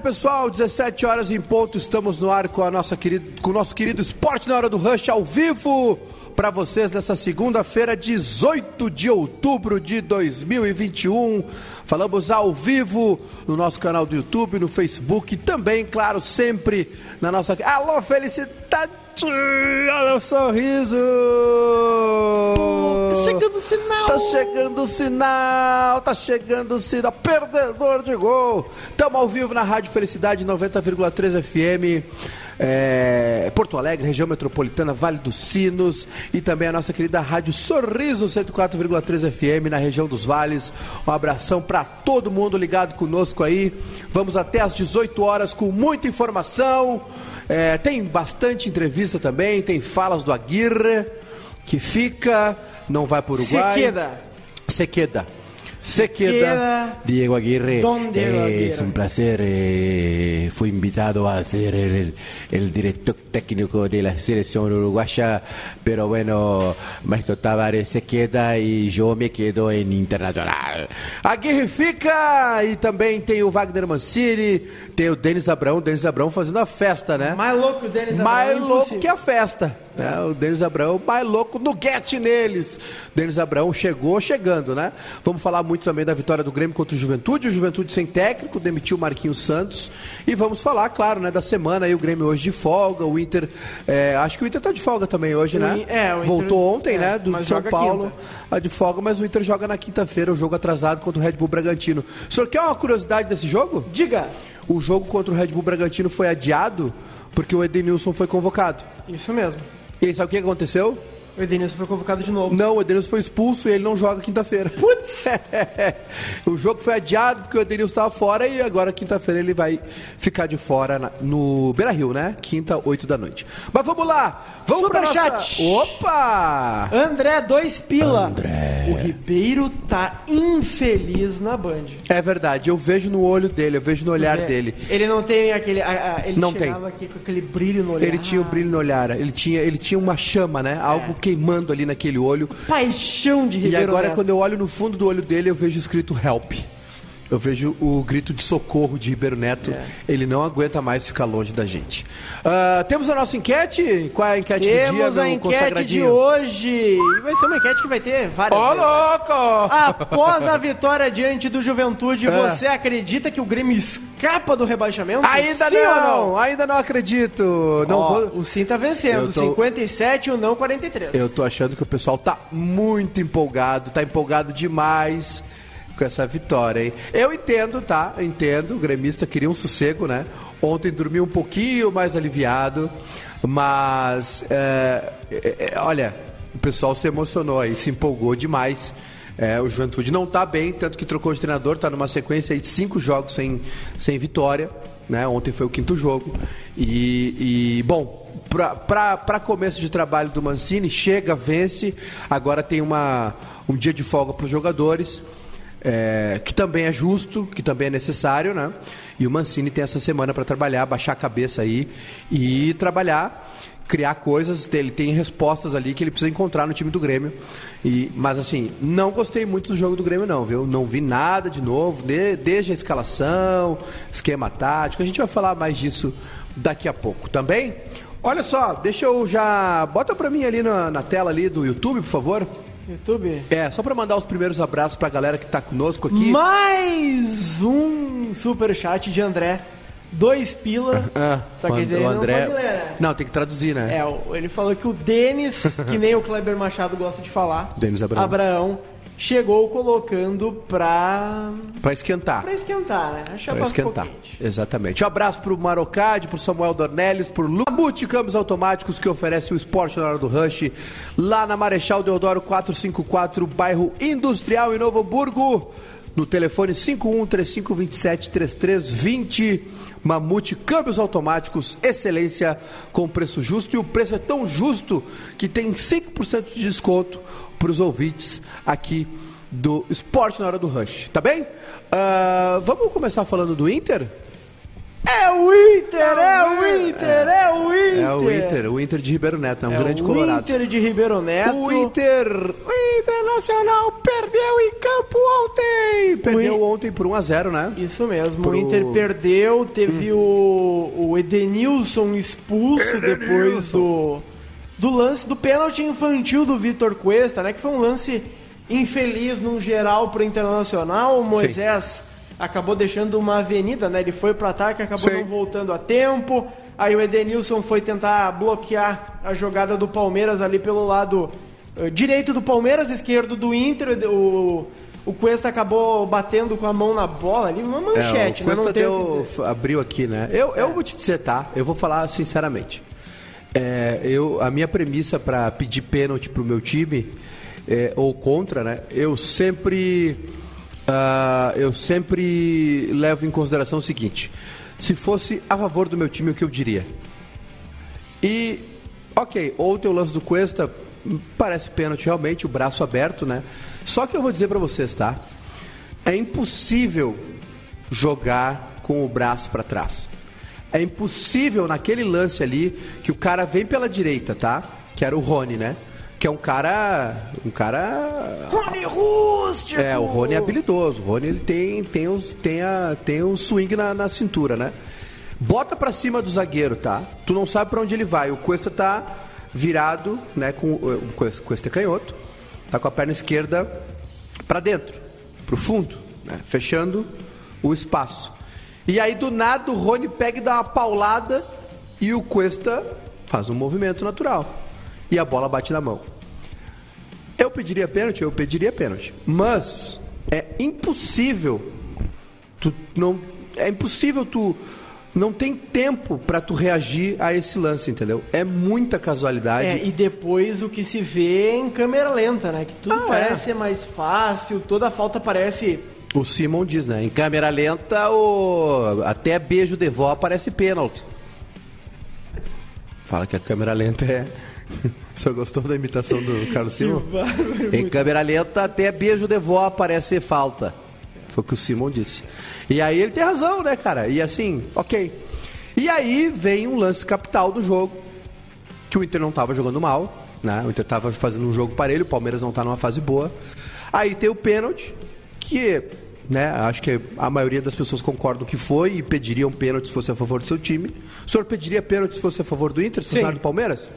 tarde, pessoal. 17 horas em ponto. Estamos no ar com, a nossa querido, com o nosso querido Esporte na Hora do Rush ao vivo para vocês nessa segunda-feira, 18 de outubro de 2021. Falamos ao vivo no nosso canal do YouTube, no Facebook, também, claro, sempre na nossa. Alô, felicidade! Olha o sorriso! Tá chegando o sinal! Tá chegando o sinal! Tá chegando o sinal! Perdedor de gol! Estamos ao vivo na Rádio Felicidade 90,3 FM. É, Porto Alegre, região metropolitana, Vale dos Sinos e também a nossa querida Rádio Sorriso 104,3 FM na região dos Vales. Um abração para todo mundo ligado conosco aí. Vamos até às 18 horas com muita informação. É, tem bastante entrevista também, tem falas do Aguirre, que fica, não vai para o Uruguai. Sequeda. Sequeda. Sequeda. Diego Aguirre. Diego es un placer. eh, fui invitado a ser el, el director técnico de la selección uruguaya, pero bueno, Maestro Tavares se queda y yo me quedo en Internacional. Aguirre fica e também tem o Wagner Mancini, tem o Denis Abrão, Denis Abrão fazendo a festa, né? Mais louco que o Denis mais louco que a festa. Né? O Denis Abraão mais louco no get neles. Denis Abraão chegou chegando, né? Vamos falar muito também da vitória do Grêmio contra o Juventude. O Juventude sem técnico, demitiu o Marquinhos Santos. E vamos falar, claro, né, da semana aí. O Grêmio hoje de folga. O Inter. é, acho que o Inter tá de folga também hoje, né? É, o Inter- Voltou ontem, é, né? Do São Paulo. A de folga, mas o Inter joga na quinta-feira, o jogo atrasado contra o Red Bull Bragantino. O senhor quer uma curiosidade desse jogo? Diga. O jogo contra o Red Bull Bragantino foi adiado porque o Edenilson foi convocado. Isso mesmo. E aí, sabe o que aconteceu? O Edenilson foi convocado de novo. Não, o Edenilson foi expulso e ele não joga quinta-feira. Putz! o jogo foi adiado porque o Edenilson estava fora e agora quinta-feira ele vai ficar de fora na- no Beira Rio, né? Quinta, 8 da noite. Mas vamos lá! Vamos pra nossa... Superchat. Opa! André, dois pila. André. O Ribeiro tá infeliz na Band. É verdade, eu vejo no olho dele, eu vejo no olhar É, dele. Ele não tem aquele. a- a- ele Não chegava aqui com aquele brilho no olhar. Ele tinha o brilho no olhar, ele tinha, ele tinha uma chama, né? Algo queimando ali naquele olho. Paixão de E Ribeiro. agora, Neto. quando eu olho no fundo do olho dele, eu vejo escrito help. Eu vejo o grito de socorro de Ribeiro Neto. É. Ele não aguenta mais ficar longe da gente. Ah, temos a nossa enquete? Qual é a enquete do dia, Temos a enquete de hoje. E vai ser uma enquete que vai ter várias. Ô, vezes. louco! Após a vitória diante do Juventude, É. você acredita que o Grêmio escapa do rebaixamento? Ainda Sim não, não? ainda não acredito. Não Ó, vou... O Sim tá vencendo, tô- 57 e o não 43. Eu tô achando que o pessoal tá muito empolgado, tá empolgado demais com essa vitória, hein? Eu entendo, tá? Entendo, o gremista queria um sossego, né? Ontem dormiu um pouquinho mais aliviado, mas é, é, é, olha, o pessoal se emocionou aí, se empolgou demais. É, o Juventude não tá bem, tanto que trocou de treinador, tá numa sequência de cinco jogos sem, sem vitória, né? Ontem foi o quinto jogo. E, e, bom, para começo de trabalho do Mancini, chega, vence, agora tem uma, um dia de folga para os jogadores, é, que também é justo, que também é necessário, né? E o Mancini tem essa semana para trabalhar, baixar a cabeça aí e trabalhar, criar coisas, ele tem respostas ali que ele precisa encontrar no time do Grêmio. E, mas assim, não gostei muito do jogo do Grêmio, não, viu? Não vi nada de novo, de- desde a escalação, esquema tático, a gente vai falar mais disso daqui a pouco, também? Olha só, deixa eu já. Bota pra mim ali na, na tela ali do YouTube, por favor. YouTube. É, só pra mandar os primeiros abraços pra galera que tá conosco aqui. Mais um superchat de André. Dois pila. Ah, Só que o ele não André. pode ler, né? Não, tem que traduzir, né? É, o- ele falou que o Denis, que nem o Kleber Machado gosta de falar, Denis Abraão. Chegou colocando pra, Pra esquentar. pra esquentar, né? A Pra esquentar. Exatamente. Um abraço pro Marocade, pro Samuel Dornelles, pro Lumute Câmbios Automáticos, que oferece o esporte na hora do rush, lá na Marechal Deodoro 454, bairro Industrial, em Novo Hamburgo. No telefone 51 3527 3320. Mamute Câmbios Automáticos, excelência com preço justo. E o preço é tão justo que tem 5% de desconto para os ouvintes aqui do Esporte na Hora do Rush. Tá bem? Ah, vamos começar falando do Inter? É o Inter, é o Inter, é o Inter. É o Inter, o Inter de Ribeiro Neto, é um É grande o colorado. Inter de Ribeiro Neto. O Inter, o Internacional perdeu em campo ontem. Perdeu In- ontem por 1 a 0, né? Isso mesmo, Pro- o Inter perdeu, teve o, o Edenilson expulso depois do, do lance do pênalti infantil do Vitor Cuesta, né? Que foi um lance infeliz num geral pro Internacional. O Moisés acabou deixando uma avenida, né? Ele foi pro ataque, acabou Sim. não voltando a tempo. Aí o Edenilson foi tentar bloquear a jogada do Palmeiras ali pelo lado eh, direito do Palmeiras, esquerdo do Inter. O, o Cuesta acabou batendo com a mão na bola ali, uma manchete, é, o né? Cuesta que deu, abriu aqui, né? Eu, eu vou te dizer, tá? Eu vou falar sinceramente. É, eu, a minha premissa para pedir pênalti pro meu time, é, ou contra, né? Eu sempre, ah, eu sempre levo em consideração o seguinte: se fosse a favor do meu time, o que eu diria? E, ok, ontem o lance do Cuesta hum, parece pênalti realmente, o braço aberto, né? Só que eu vou dizer pra vocês, tá? É impossível jogar com o braço pra trás. É impossível naquele lance ali que o cara vem pela direita, tá? Que era o Rony, né? Que é um cara. Um cara. Rony Rústico! É, o Rony é habilidoso. O Rony ele tem, tem, os, tem, a, tem o swing na, na cintura, né? Bota pra cima do zagueiro, tá? Tu não sabe pra onde ele vai. O Cuesta tá virado, né? Com, o Cuesta, Cuesta é canhoto. Tá com a perna esquerda pra dentro, pro fundo, né? Fechando o espaço. E aí do nada o Rony pega e dá uma paulada e o Cuesta faz um movimento natural. E a bola bate na mão. Eu pediria pênalti, eu pediria pênalti. Mas é impossível tu não é impossível tu não tem tempo pra tu reagir a esse lance, entendeu? É muita casualidade. É, e depois o que se vê em câmera lenta, né? Que tudo Ah, parece é. mais fácil, toda a falta parece. O Simon diz, né? Em câmera lenta, o... até beijo de vó parece pênalti. Fala que a câmera lenta é. O senhor gostou da imitação do Carlos Simon? Em câmera lenta, até beijo de vó parece falta. Foi o que o Simon disse. E aí ele tem razão, né, cara? E assim, ok. E aí vem um lance capital do jogo, que o Inter não estava jogando mal, né? O Inter estava fazendo um jogo parelho, o Palmeiras não está numa fase boa. Aí tem o pênalti, que, né, acho que a maioria das pessoas concordam que foi e pediriam pênalti se fosse a favor do seu time. O senhor pediria pênalti se fosse a favor do Inter, se fosse do Palmeiras?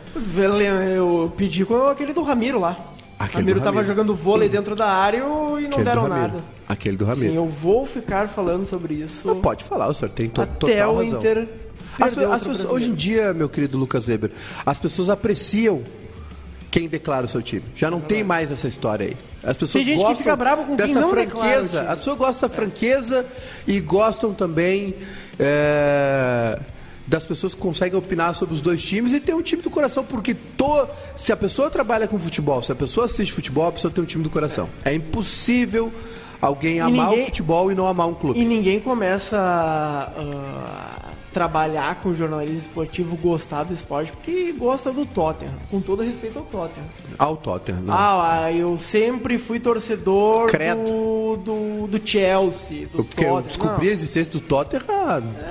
Eu pedi com aquele do Ramiro lá. Aquele Ramiro do tava Ramiro. jogando vôlei dentro da área e não Aquele deram nada. Aquele do Ramiro. Sim, eu vou ficar falando sobre isso. Não, pode falar, o senhor tem to até total o razão. Inter. As, perder as outro pessoas- hoje em dia, meu querido Lucas Weber, as pessoas apreciam quem declara o seu time. Já não tem mais essa história aí. As pessoas Tem gente que gostam fica bravo com quem dessa não declara o franqueza. As pessoas gostam dessa franqueza e gostam também é, das pessoas que conseguem opinar sobre os dois times e ter um time do coração, porque to, se a pessoa trabalha com futebol, se a pessoa assiste futebol, a pessoa tem um time do coração. É impossível alguém amar ninguém- o futebol e não amar um clube. E ninguém começa a trabalhar com jornalismo esportivo, gostar do esporte, porque gosta do Tottenham. Com todo respeito ao Tottenham. Ao Tottenham. não. Ah, eu sempre fui torcedor do, do, do Chelsea, do Porque eu Tottenham. descobri a existência do Tottenham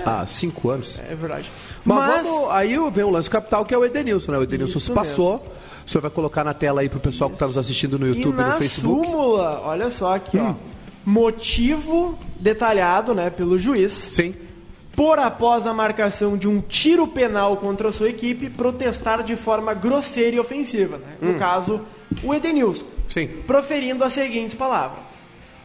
há, há cinco anos. Não, é verdade. Mas, Mas, vamos, aí vem o lance capital que é o Edenilson, né? O Edenilson Isso se passou. O senhor vai colocar na tela aí pro pessoal que está nos assistindo no e YouTube e na no Facebook. súmula, olha só aqui, Hum. ó. Motivo detalhado, né, pelo juiz. Sim. Por após a marcação de um tiro penal contra a sua equipe, protestar de forma grosseira e ofensiva. Né? Hum. No caso, o Edenilson, Sim. proferindo as seguintes palavras: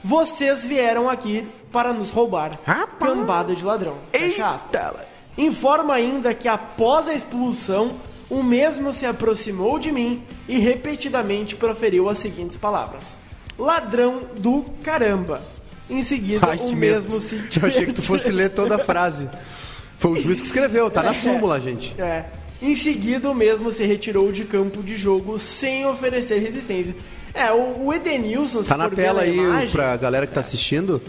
Vocês vieram aqui para nos roubar. Rapaz. Cambada de ladrão. Fecha aspas. Informa ainda que após a expulsão, o mesmo se aproximou de mim e repetidamente proferiu as seguintes palavras: Ladrão do caramba. Em seguida, Ai, o que medo. mesmo se Eu achei que tu fosse ler toda a frase. Foi o juiz que escreveu, tá na súmula, gente. É. Em seguida, o mesmo se retirou de campo de jogo sem oferecer resistência. É, o, o Edenilson, se Tá na tela aí imagem, pra galera que tá assistindo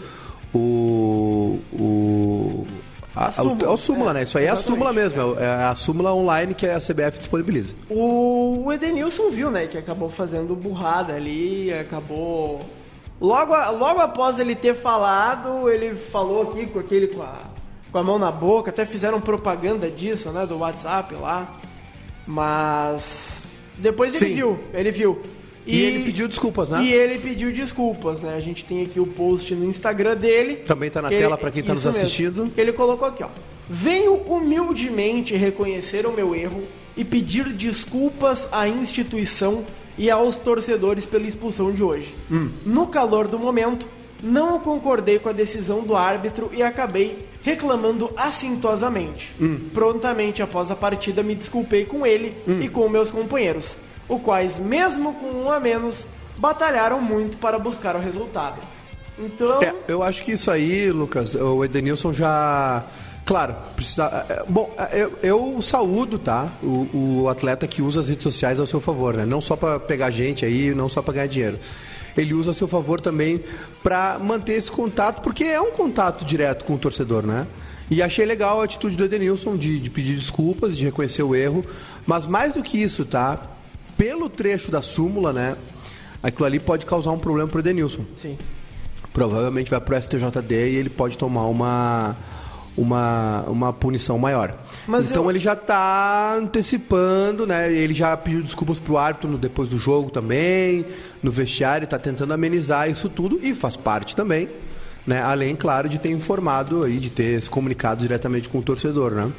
o. o a, A súmula, é o súmula, é, né? Isso aí é a súmula mesmo. É a súmula online que a CBF disponibiliza. O, o Edenilson viu, né, que acabou fazendo burrada ali, acabou... Logo, logo após ele ter falado, ele falou aqui com aquele, com a, com a mão na boca, até fizeram propaganda disso, né, do WhatsApp lá. Mas depois ele Sim. viu, ele viu. E, ele pediu desculpas, né? E ele pediu desculpas, né? A gente tem aqui o post no Instagram dele. Também tá na tela pra quem tá nos isso mesmo, assistindo. que ele colocou aqui, ó. Venho humildemente reconhecer o meu erro e pedir desculpas à instituição e aos torcedores pela expulsão de hoje. Hum. No calor do momento, não concordei com a decisão do árbitro e acabei reclamando assintosamente. Hum. Prontamente após a partida, me desculpei com ele Hum. e com meus companheiros, os quais, mesmo com um a menos, batalharam muito para buscar o resultado. Então, É, eu acho que isso aí, Lucas, o Edenilson já. Claro, precisa. é, Bom, é, eu, eu saúdo, tá? O, o atleta que usa as redes sociais ao seu favor, né? Não só pra pegar gente aí, não só pra ganhar dinheiro. Ele usa a seu favor também pra manter esse contato, porque é um contato direto com o torcedor, né? E achei legal a atitude do Edenilson de, de pedir desculpas, de reconhecer o erro. Mas mais do que isso, tá? Pelo trecho da súmula, né? Aquilo ali pode causar um problema pro Edenilson sim. provavelmente vai pro STJD e ele pode tomar uma uma, uma punição maior. Mas então eu- ele já está antecipando, né? Ele já pediu desculpas pro árbitro no- depois do jogo também, no vestiário, está tentando amenizar isso tudo e faz parte também, né? Além, claro, de ter informado aí, de ter se comunicado diretamente com o torcedor, né?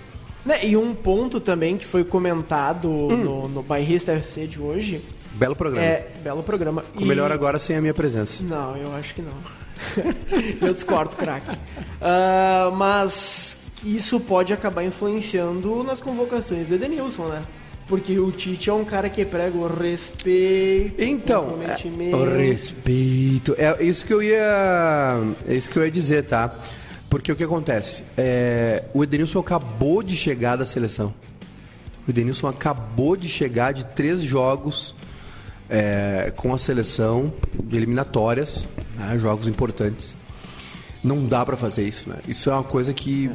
Né, E um ponto também que foi comentado no, no Bairrista FC de hoje Belo programa. é. Belo programa. Ficou melhor agora sem a minha presença. Não, eu acho que não. eu discordo, craque. Ah, mas isso pode acabar influenciando nas convocações do Edenilson, né? Porque o Tite é um cara que prega o respeito, Então, é, o respeito. É isso que eu ia, é isso que eu ia dizer, tá? Porque o que acontece? É, o Edenilson acabou de chegar da seleção. O Edenilson acabou de chegar de três jogos é, com a seleção de eliminatórias, né, jogos importantes. Não dá pra fazer isso, né? Isso é uma coisa que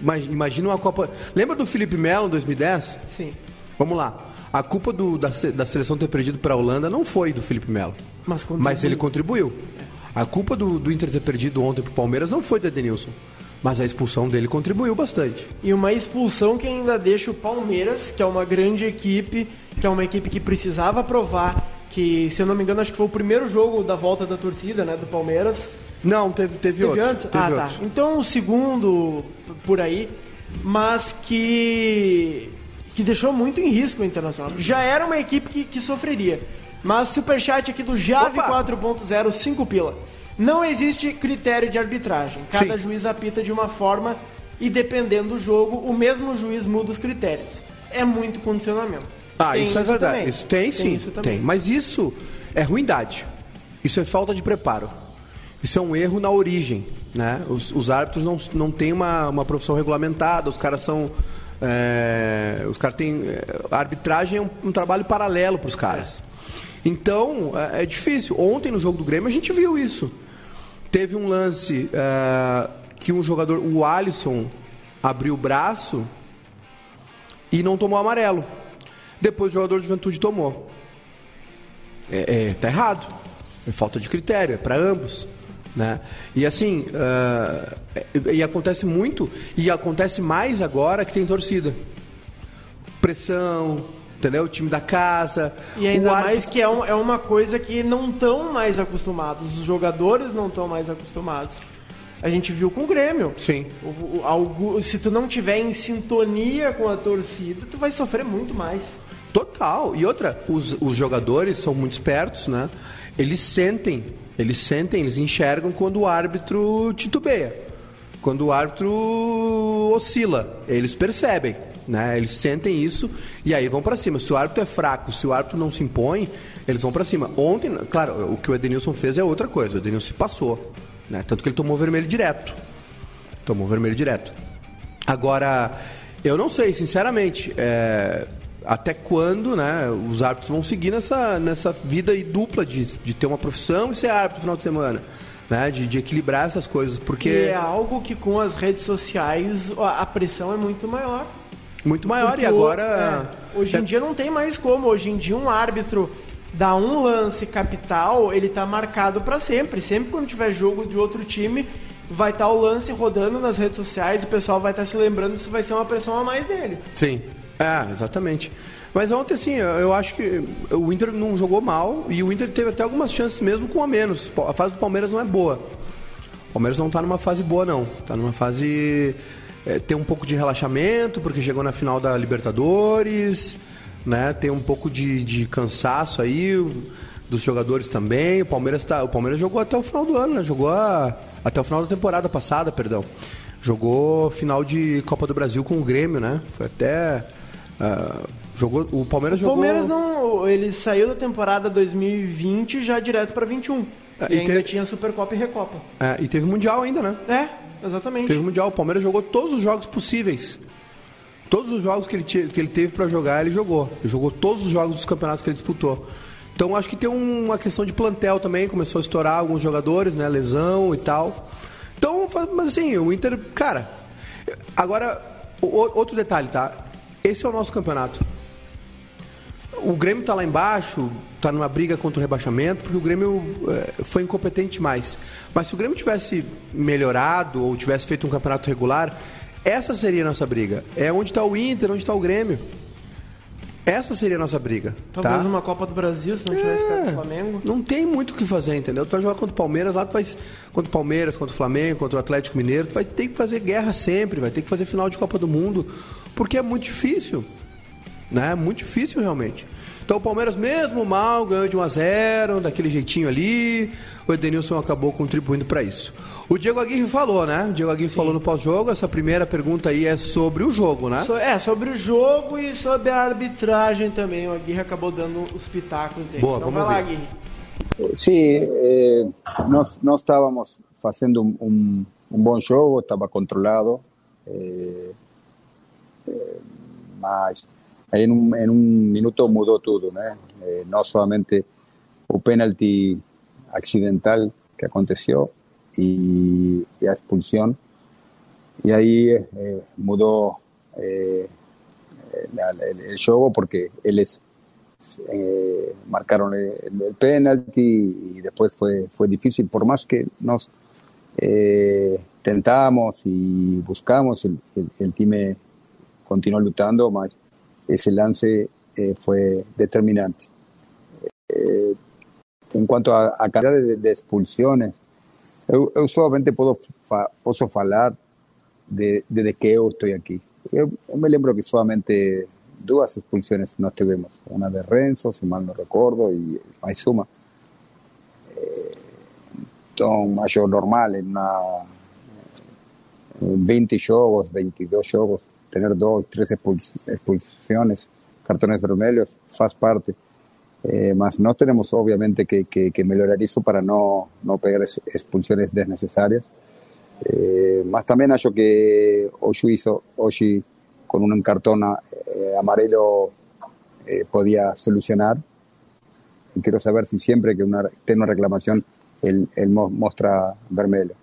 ima- imagina uma Copa. Lembra do Felipe Melo em 2010? Sim. Vamos lá. A culpa do- da, da seleção ter perdido para a Holanda não foi do Felipe Melo. Mas. Mas ele contribuiu. A culpa do, do Inter ter perdido ontem pro Palmeiras não foi do Edenilson. Mas a expulsão dele contribuiu bastante. E uma expulsão que ainda deixa o Palmeiras, que é uma grande equipe, que é uma equipe que precisava provar que, se eu não me engano, acho que foi o primeiro jogo da volta da torcida, né, do Palmeiras. Não, teve, teve, Teve outro. antes? Teve ah, tá. outro. Então o segundo por aí, mas que que deixou muito em risco o Internacional. Já era uma equipe que, que sofreria. Mas superchat aqui do Jave Opa! 4.0, 5 pila. Não existe critério de arbitragem. Cada Sim. juiz apita de uma forma e dependendo do jogo, o mesmo juiz muda os critérios. É muito condicionamento. Ah, Tem isso é verdade. também. Isso tem sim. isso também. tem. Mas isso é ruindade. Isso é falta de preparo. Isso é um erro na origem. Né? Os, os árbitros não, não têm uma, uma profissão regulamentada, os caras são. é, os caras têm. é, A arbitragem é um, um trabalho paralelo para os caras. Então, é, é difícil. Ontem no jogo do Grêmio a gente viu isso. Teve um lance é, que um jogador, o Alisson, abriu o braço e não tomou amarelo. Depois o jogador de juventude tomou. É, é, tá errado. É falta de critério, é para ambos. Né? E assim, é- e acontece muito, e acontece mais agora que tem torcida. Pressão, entendeu? O time da casa. E ainda árbitro- mais que é, um- é uma coisa que não estão mais acostumados. Os jogadores não estão mais acostumados. A gente viu com o Grêmio. Sim. O- o- algo- se tu não tiver em sintonia com a torcida, tu vai sofrer muito mais. Total. E outra, os, os jogadores são muito espertos, né? Eles sentem, eles sentem, eles enxergam quando o árbitro titubeia. Quando o árbitro oscila, eles percebem, né? Eles sentem isso e aí vão pra cima. Se o árbitro é fraco, se o árbitro não se impõe, eles vão pra cima. Ontem, claro, o que o Edenilson fez é outra coisa. O Edenilson se passou, né? Tanto que ele tomou vermelho direto. Tomou vermelho direto. Agora, eu não sei, sinceramente, é, até quando né, os árbitros vão seguir nessa, nessa vida dupla de, de ter uma profissão e ser árbitro no final de semana. Né, de, de equilibrar essas coisas, porque E é algo que com as redes sociais a pressão é muito maior. muito maior Porque e agora. é, hoje em dia não tem mais como. Hoje em dia um árbitro dá um lance capital, ele tá marcado pra sempre. Sempre quando tiver jogo de outro time, vai estar o lance rodando nas redes sociais, o pessoal vai estar se lembrando, isso vai ser uma pressão a mais dele. Sim, é, exatamente. Mas ontem, assim, eu acho que o Inter não jogou mal e o Inter teve até algumas chances mesmo com a menos. A fase do Palmeiras não é boa. O Palmeiras não está numa fase boa, não. Está numa fase. É, tem um pouco de relaxamento, porque chegou na final da Libertadores, né? Tem um pouco de, de cansaço aí dos jogadores também. O Palmeiras, tá, o Palmeiras jogou até o final do ano, né? Jogou a, até o final da temporada passada, perdão. Jogou final de Copa do Brasil com o Grêmio, né? Foi até. Uh, jogou, o Palmeiras jogou. O Palmeiras não. Ele saiu da temporada 2020 já direto para 21. É, e, e ainda tinha Supercopa e Recopa. É, e teve Mundial ainda, né? É, exatamente. Teve Mundial. O Palmeiras jogou todos os jogos possíveis. Todos os jogos que ele, que ele teve para jogar, ele jogou. Ele jogou todos os jogos dos campeonatos que ele disputou. Então acho que tem uma questão de plantel também, começou a estourar alguns jogadores, né? Lesão e tal. Então, mas assim, o Inter, cara. Agora, outro detalhe, tá? Esse é o nosso campeonato. O Grêmio tá lá embaixo, tá numa briga contra o rebaixamento, porque o Grêmio é, foi incompetente mais. Mas se o Grêmio tivesse melhorado ou tivesse feito um campeonato regular, essa seria a nossa briga. É onde está o Inter, onde está o Grêmio. Essa seria a nossa briga. Talvez tá? uma Copa do Brasil, se não tivesse é, o Flamengo. Não tem muito o que fazer, entendeu? Tu vai jogar contra o Palmeiras, lá tu vai. Contra o Palmeiras, contra o Flamengo, contra o Atlético Mineiro, tu vai ter que fazer guerra sempre, vai ter que fazer final de Copa do Mundo. Porque é muito difícil. Né? É muito difícil realmente. Então o Palmeiras, mesmo mal, ganhou de 1 a 0 daquele jeitinho ali. O Edenilson acabou contribuindo para isso. O Diego Aguirre falou, né? O Diego Aguirre Sim. falou no pós-jogo. Essa primeira pergunta aí é sobre o jogo, né? So, é, sobre o jogo e sobre a arbitragem também. O Aguirre acabou dando os pitacos dele. Boa, então, vamos vai lá, Aguirre. Sim, eh, nós, nós estávamos fazendo um, um, um bom jogo, estava controlado, eh, eh, mas en un, en un minuto mudó todo, eh, no solamente un penalti accidental que aconteció y la expulsión, y ahí eh, mudó eh, el, juego porque ellos marcaron el, penalti y después fue, fue difícil, por más que nos tentamos y buscamos, el, el, el time continuó luchando, más ese lance eh, fue determinante. Eh, en cuanto a, a cantidad de, de, expulsiones, eu, eu falar de, desde que eu estou aqui. Eu, eu, me lembro que solamente duas expulsiones nós tivemos. Uma de Renzo, se mal não recordo, e mais uma. Eh, então, normal, em uma 20 jogos, 22 jogos, tener dos, tres expulsiones, cartones vermelhos, faz parte. Eh, mas no tenemos obviamente que, que, mejorar eso para no, no pegar expulsiones desnecesarias. Eh, más también acho que o hizo hoy con un cartón eh, amarelo eh, podía solucionar. Y quiero saber si siempre que una, tiene una reclamación él, él muestra vermelho.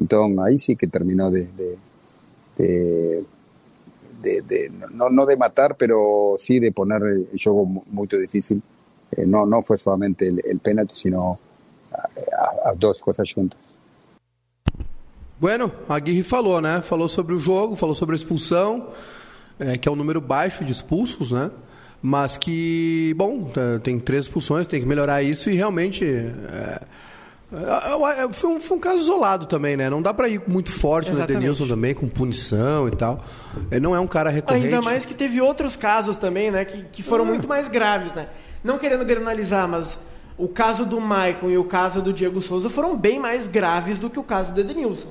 Entonces ahí sí que terminó de, de de, no, no, de matar, pero sí de poner el juego muy difícil. Eh, no, no fue solamente el, el penalti, sino as duas coisas juntas. Bueno, a Aguirre falou, né? Falou sobre o jogo, falou sobre a expulsão, é, que é um número baixo de expulsos, né? Mas que, bom, tem três expulsões, tem que melhorar isso e realmente. É, foi um, foi um, caso isolado também, né? Não dá para ir muito forte Exatamente. no Edenilson também, com punição e tal. Ele não é um cara recorrente. Ainda mais que teve outros casos também, né? Que, que foram ah. muito mais graves, né? Não querendo granalizar, mas o caso do Maicon e o caso do Diego Souza foram bem mais graves do que o caso do Edenilson.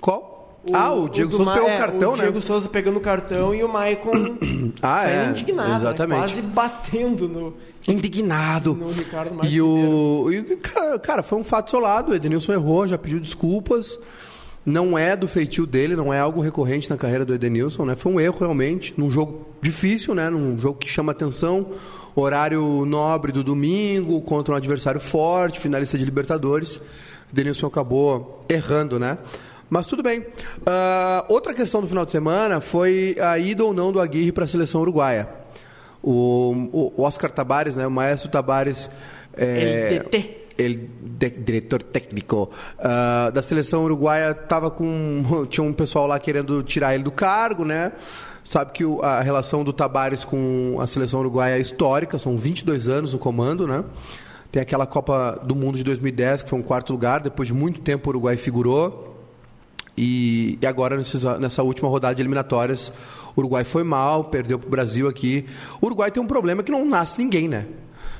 Qual? O, ah, o Diego o Souza pegou o é, cartão, o né? O Diego Souza pegando o cartão e o Maicon ah, saindo é, indignado, né? exatamente. Né? quase batendo no... Indignado. No Ricardo e o e, Cara, foi um fato isolado. O Edenilson errou, já pediu desculpas. Não é do feitio dele, não é algo recorrente na carreira do Edenilson, né? Foi um erro realmente, num jogo difícil, né? Num jogo que chama atenção, horário nobre do domingo, contra um adversário forte, finalista de Libertadores. O Edenilson acabou errando, né? Mas tudo bem. Uh, outra questão do final de semana foi a ida ou não do Aguirre para a seleção uruguaia. O, o, Oscar Tabares, né, o maestro Tabares. É, ele, de, diretor técnico uh, da seleção uruguaia, tava com tinha um pessoal lá querendo tirar ele do cargo, né? Sabe que o, a relação do Tabares com a seleção uruguaia é histórica, são 22 anos no comando, né? Tem aquela Copa do Mundo de 2010, que foi um quarto lugar, depois de muito tempo o Uruguai figurou. E, e agora, nessa última rodada de eliminatórias, o Uruguai foi mal, perdeu para o Brasil aqui. O Uruguai tem um problema que não nasce ninguém, né?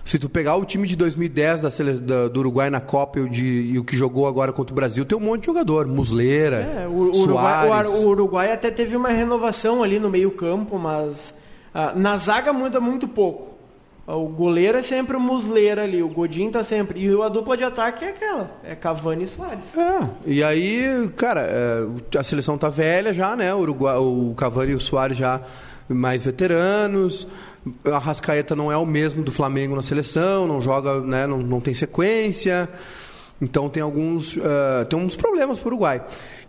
Se tu pegar o time de 2010 da, da, do Uruguai na Copa e o, de, e o que jogou agora contra o Brasil, tem um monte de jogador. Musleira, é, o, o Uruguai, o, Uruguai até teve uma renovação ali no meio campo, mas ah, na zaga muda muito pouco. O goleiro é sempre o Musleira ali, o Godinho tá sempre. E a dupla de ataque é aquela, é Cavani e Soares. É, e aí, cara, é, a seleção tá velha já, né? O, Uruguai, o Cavani e o Soares já mais veteranos. A Rascaeta não é o mesmo do Flamengo na seleção, não joga, né, não, não tem sequência. Então tem alguns uh, tem uns problemas para o Uruguai.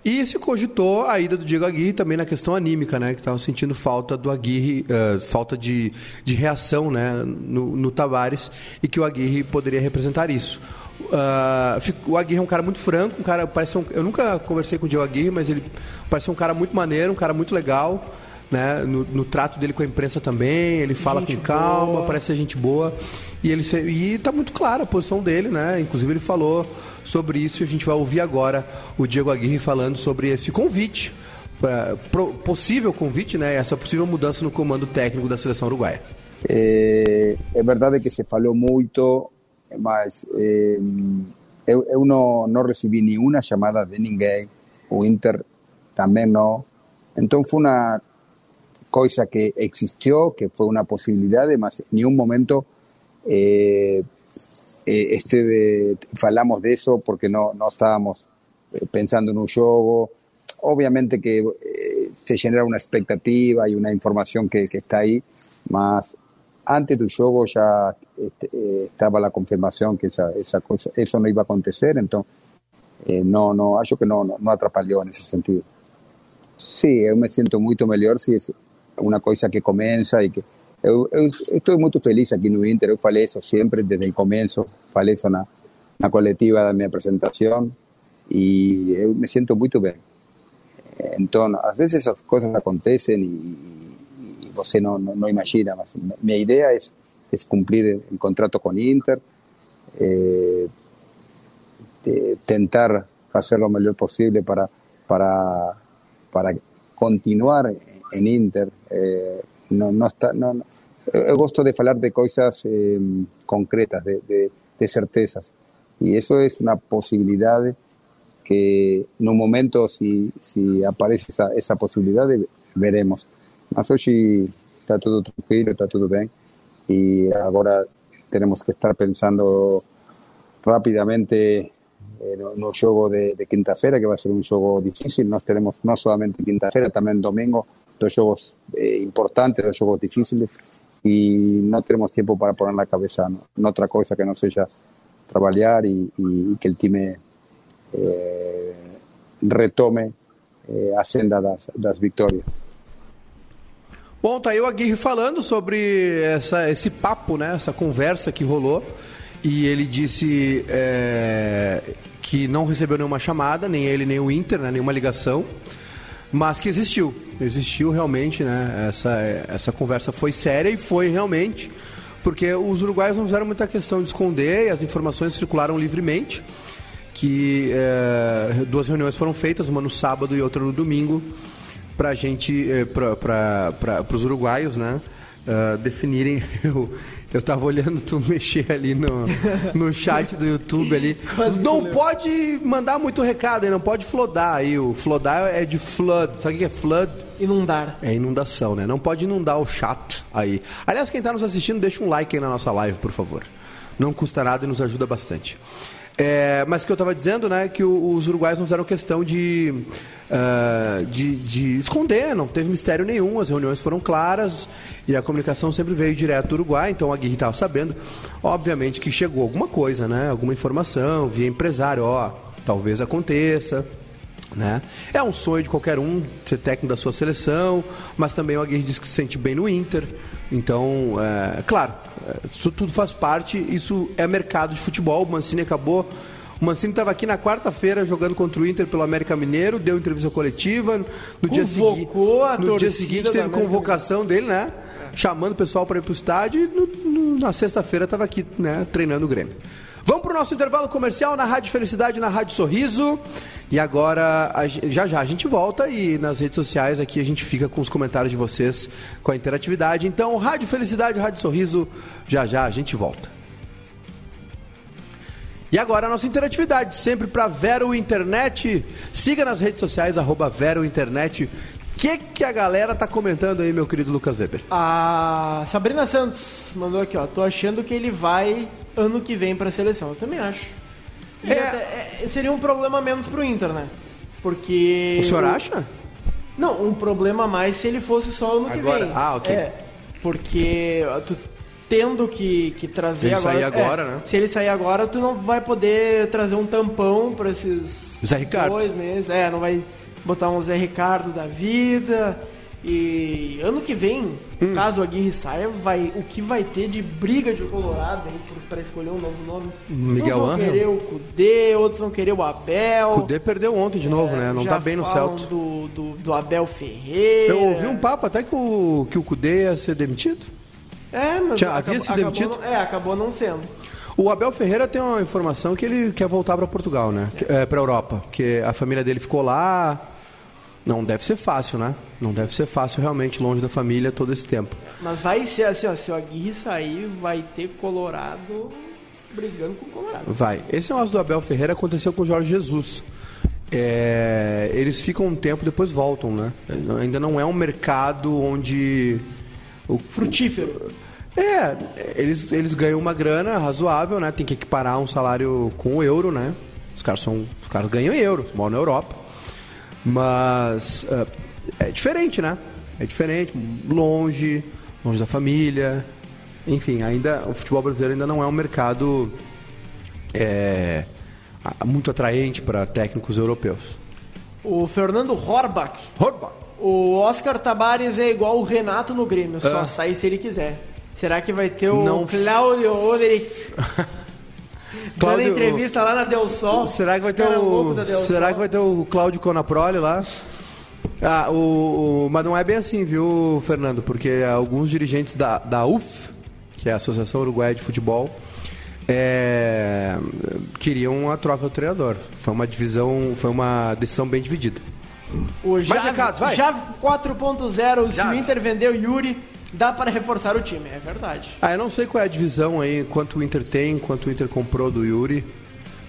E se cogitou a ida do Diego Aguirre também na questão anímica, né? Que estava sentindo falta do Aguirre, uh, falta de, de reação né? no, no Tavares e que o Aguirre poderia representar isso. Uh, o Aguirre é um cara muito franco, um cara parece um, eu nunca conversei com o Diego Aguirre, mas ele parece um cara muito maneiro, um cara muito legal né? No, no, trato dele com a imprensa também, ele fala gente com calma, boa. parece ser gente boa. E ele e tá muito clara a posição dele, né? Inclusive ele falou sobre isso e a gente vai ouvir agora o Diego Aguirre falando sobre esse convite, pra, pro, possível convite, né? Essa possível mudança no comando técnico da seleção uruguaia. É, é verdade que se falou muito, mas é, eu, eu não, não recebi nenhuma chamada de ninguém, o Inter também não. Então foi uma cosa que existió, que fue una posibilidad, además, ni un momento eh, eh, este, falamos de eso porque no, no estábamos eh, pensando en un juego. Obviamente que se genera una expectativa y una información que, está ahí, más antes del juego ya este, estaba la confirmación que esa, esa cosa, eso no iba a acontecer, entonces no, no, acho que no, no, no atrapalhou en ese sentido. Sí, yo me siento mucho mejor si es una coisa que começa e que eu, eu, estou muito feliz aqui no Inter, eu falei isso sempre desde o começo, falei isso na, na coletiva da minha apresentação e eu me sinto muito bem. Então, às vezes as coisas acontecem e, e você não, não, não, imagina, mas minha ideia é, é cumprir o contrato com o Inter, é, tentar fazer o melhor possível para, para, para continuar en Inter. Eh, no, no está, no, no, eu gosto de falar de coisas eh, concretas, de, de, de, certezas. Y eso es una posibilidad que en un momento, si, si aparece esa, esa posibilidad, veremos. Mas hoje está todo tranquilo, está todo bien. Y ahora tenemos que estar pensando rápidamente no, no juego de, de quinta-feira, que va a ser un juego difícil. Nós teremos no solamente quinta-feira, también domingo, dos juegos eh, importantes, dos juegos difíciles y no tenemos tiempo para poner la cabeza en otra cosa que no sea trabajar y, y que el time eh, retome eh, a senda das, das vitórias. Bom, tá aí o Aguirre falando sobre essa, esse papo, né, essa conversa que rolou. E ele disse é, que não recebeu nenhuma chamada, nem ele nem o Inter, né, nenhuma ligação mas que existiu. Existiu realmente, né? Essa, essa conversa foi séria e foi realmente, porque os uruguaios não fizeram muita questão de esconder e as informações circularam livremente. Que é, duas reuniões foram feitas, uma no sábado e outra no domingo, para gente, é, para os uruguaios, né? Uh, definirem. eu tava olhando tu mexer ali no, no chat do YouTube ali. não pode mandar muito recado não pode flodar aí. O flodar é de flood. Sabe o que é flood? Inundar. É inundação, né? Não pode inundar o chat aí. Aliás, quem está nos assistindo, deixa um like aí na nossa live, por favor. Não custa nada e nos ajuda bastante. É, mas o que eu estava dizendo, né, que os uruguaios não fizeram questão de, uh, de, de, esconder, não teve mistério nenhum, as reuniões foram claras e a comunicação sempre veio direto do Uruguai, então a Guirri estava sabendo, obviamente que chegou alguma coisa, né, alguma informação via empresário, ó, talvez aconteça, Né? É um sonho de qualquer um ser técnico da sua seleção, mas também o Aguirre diz que se sente bem no Inter. Então, é, claro, é, isso tudo faz parte, isso é mercado de futebol. O Mancini acabou. O Mancini estava aqui na quarta-feira jogando contra o Inter pelo América Mineiro, deu entrevista coletiva. No dia, segui a no dia seguinte teve América convocação dele, né? Chamando o pessoal para ir pro estádio e no- no- na sexta-feira estava aqui, né, treinando o Grêmio. Vamos pro nosso intervalo comercial na Rádio Felicidade, na Rádio Sorriso. E agora, já já a gente volta e nas redes sociais aqui a gente fica com os comentários de vocês, com a interatividade. Então, Rádio Felicidade, Rádio Sorriso, já já a gente volta. E agora a nossa interatividade, sempre para Vero Internet. Siga nas redes sociais, arroba Vero Internet. O que, que a galera tá comentando aí, meu querido Lucas Weber? A Sabrina Santos mandou aqui, ó. Tô achando que ele vai ano que vem pra seleção. Eu também acho. É. até- é, seria um problema menos pro Inter, né? Porque. O senhor acha? Não, um problema a mais se ele fosse só ano que Agora- vem. ah, ok. É, porque tu tendo que, que trazer Ele agora. sair agora, é, né? Se ele sair agora, tu não vai poder trazer um tampão pra esses Zé Ricardo. dois meses. É, não vai botar um Zé Ricardo da vida. E ano que vem, Hum. caso o Aguirre saia, vai, o que vai ter de briga de Colorado pra escolher um novo nome? Miguel Uns vão Angel? querer o Kudê, outros vão querer o Abel. O Cudê perdeu ontem de novo, né? Não tá bem no Celta. Do, do, do Abel Ferreira. Eu ouvi um papo até que o, que o Cudê ia ser demitido. É, mas Tinha- acabou- havia sido acabou demitido? não- é, acabou não sendo. O Abel Ferreira tem uma informação que ele quer voltar para Portugal, né? É, para Europa, porque a família dele ficou lá. Não deve ser fácil, né? Não deve ser fácil realmente longe da família todo esse tempo. Mas vai ser assim, ó, se o Aguirre sair, vai ter Colorado brigando com o Colorado. Vai. Esse negócio do Abel Ferreira aconteceu com o Jorge Jesus. É, eles ficam um tempo, depois voltam, né? Ainda não é um mercado onde o Frutífero. É, eles, eles ganham uma grana razoável, né? Tem que equiparar um salário com o euro, né? Os caras, são, os caras ganham em euros, moram na Europa. Mas ah, é diferente, né? É diferente, longe, longe da família. Enfim, ainda o futebol brasileiro ainda não é um mercado é, muito atraente para técnicos europeus. O Fernando Horbach. Horba. O Oscar Tabares é igual o Renato no Grêmio, só Ah. sai se ele quiser. Será que vai ter o Não- Cláudio Oderick dando Cláudio- entrevista lá na Del Sol? Será que vai ter o. Será que vai ter o Cláudio Conaproli lá? Ah, o, o- mas não é bem assim, viu, Fernando? Porque alguns dirigentes da, da UF, que é a Associação Uruguaia de Futebol, é, queriam a troca do treinador. Foi uma divisão, foi uma decisão bem dividida. O Mais Jave, vai. Jave 4.0, se o. Inter vendeu o Yuri, dá para reforçar o time. É verdade. Ah, eu não sei qual é a divisão aí, quanto o Inter tem, quanto o Inter comprou do Yuri.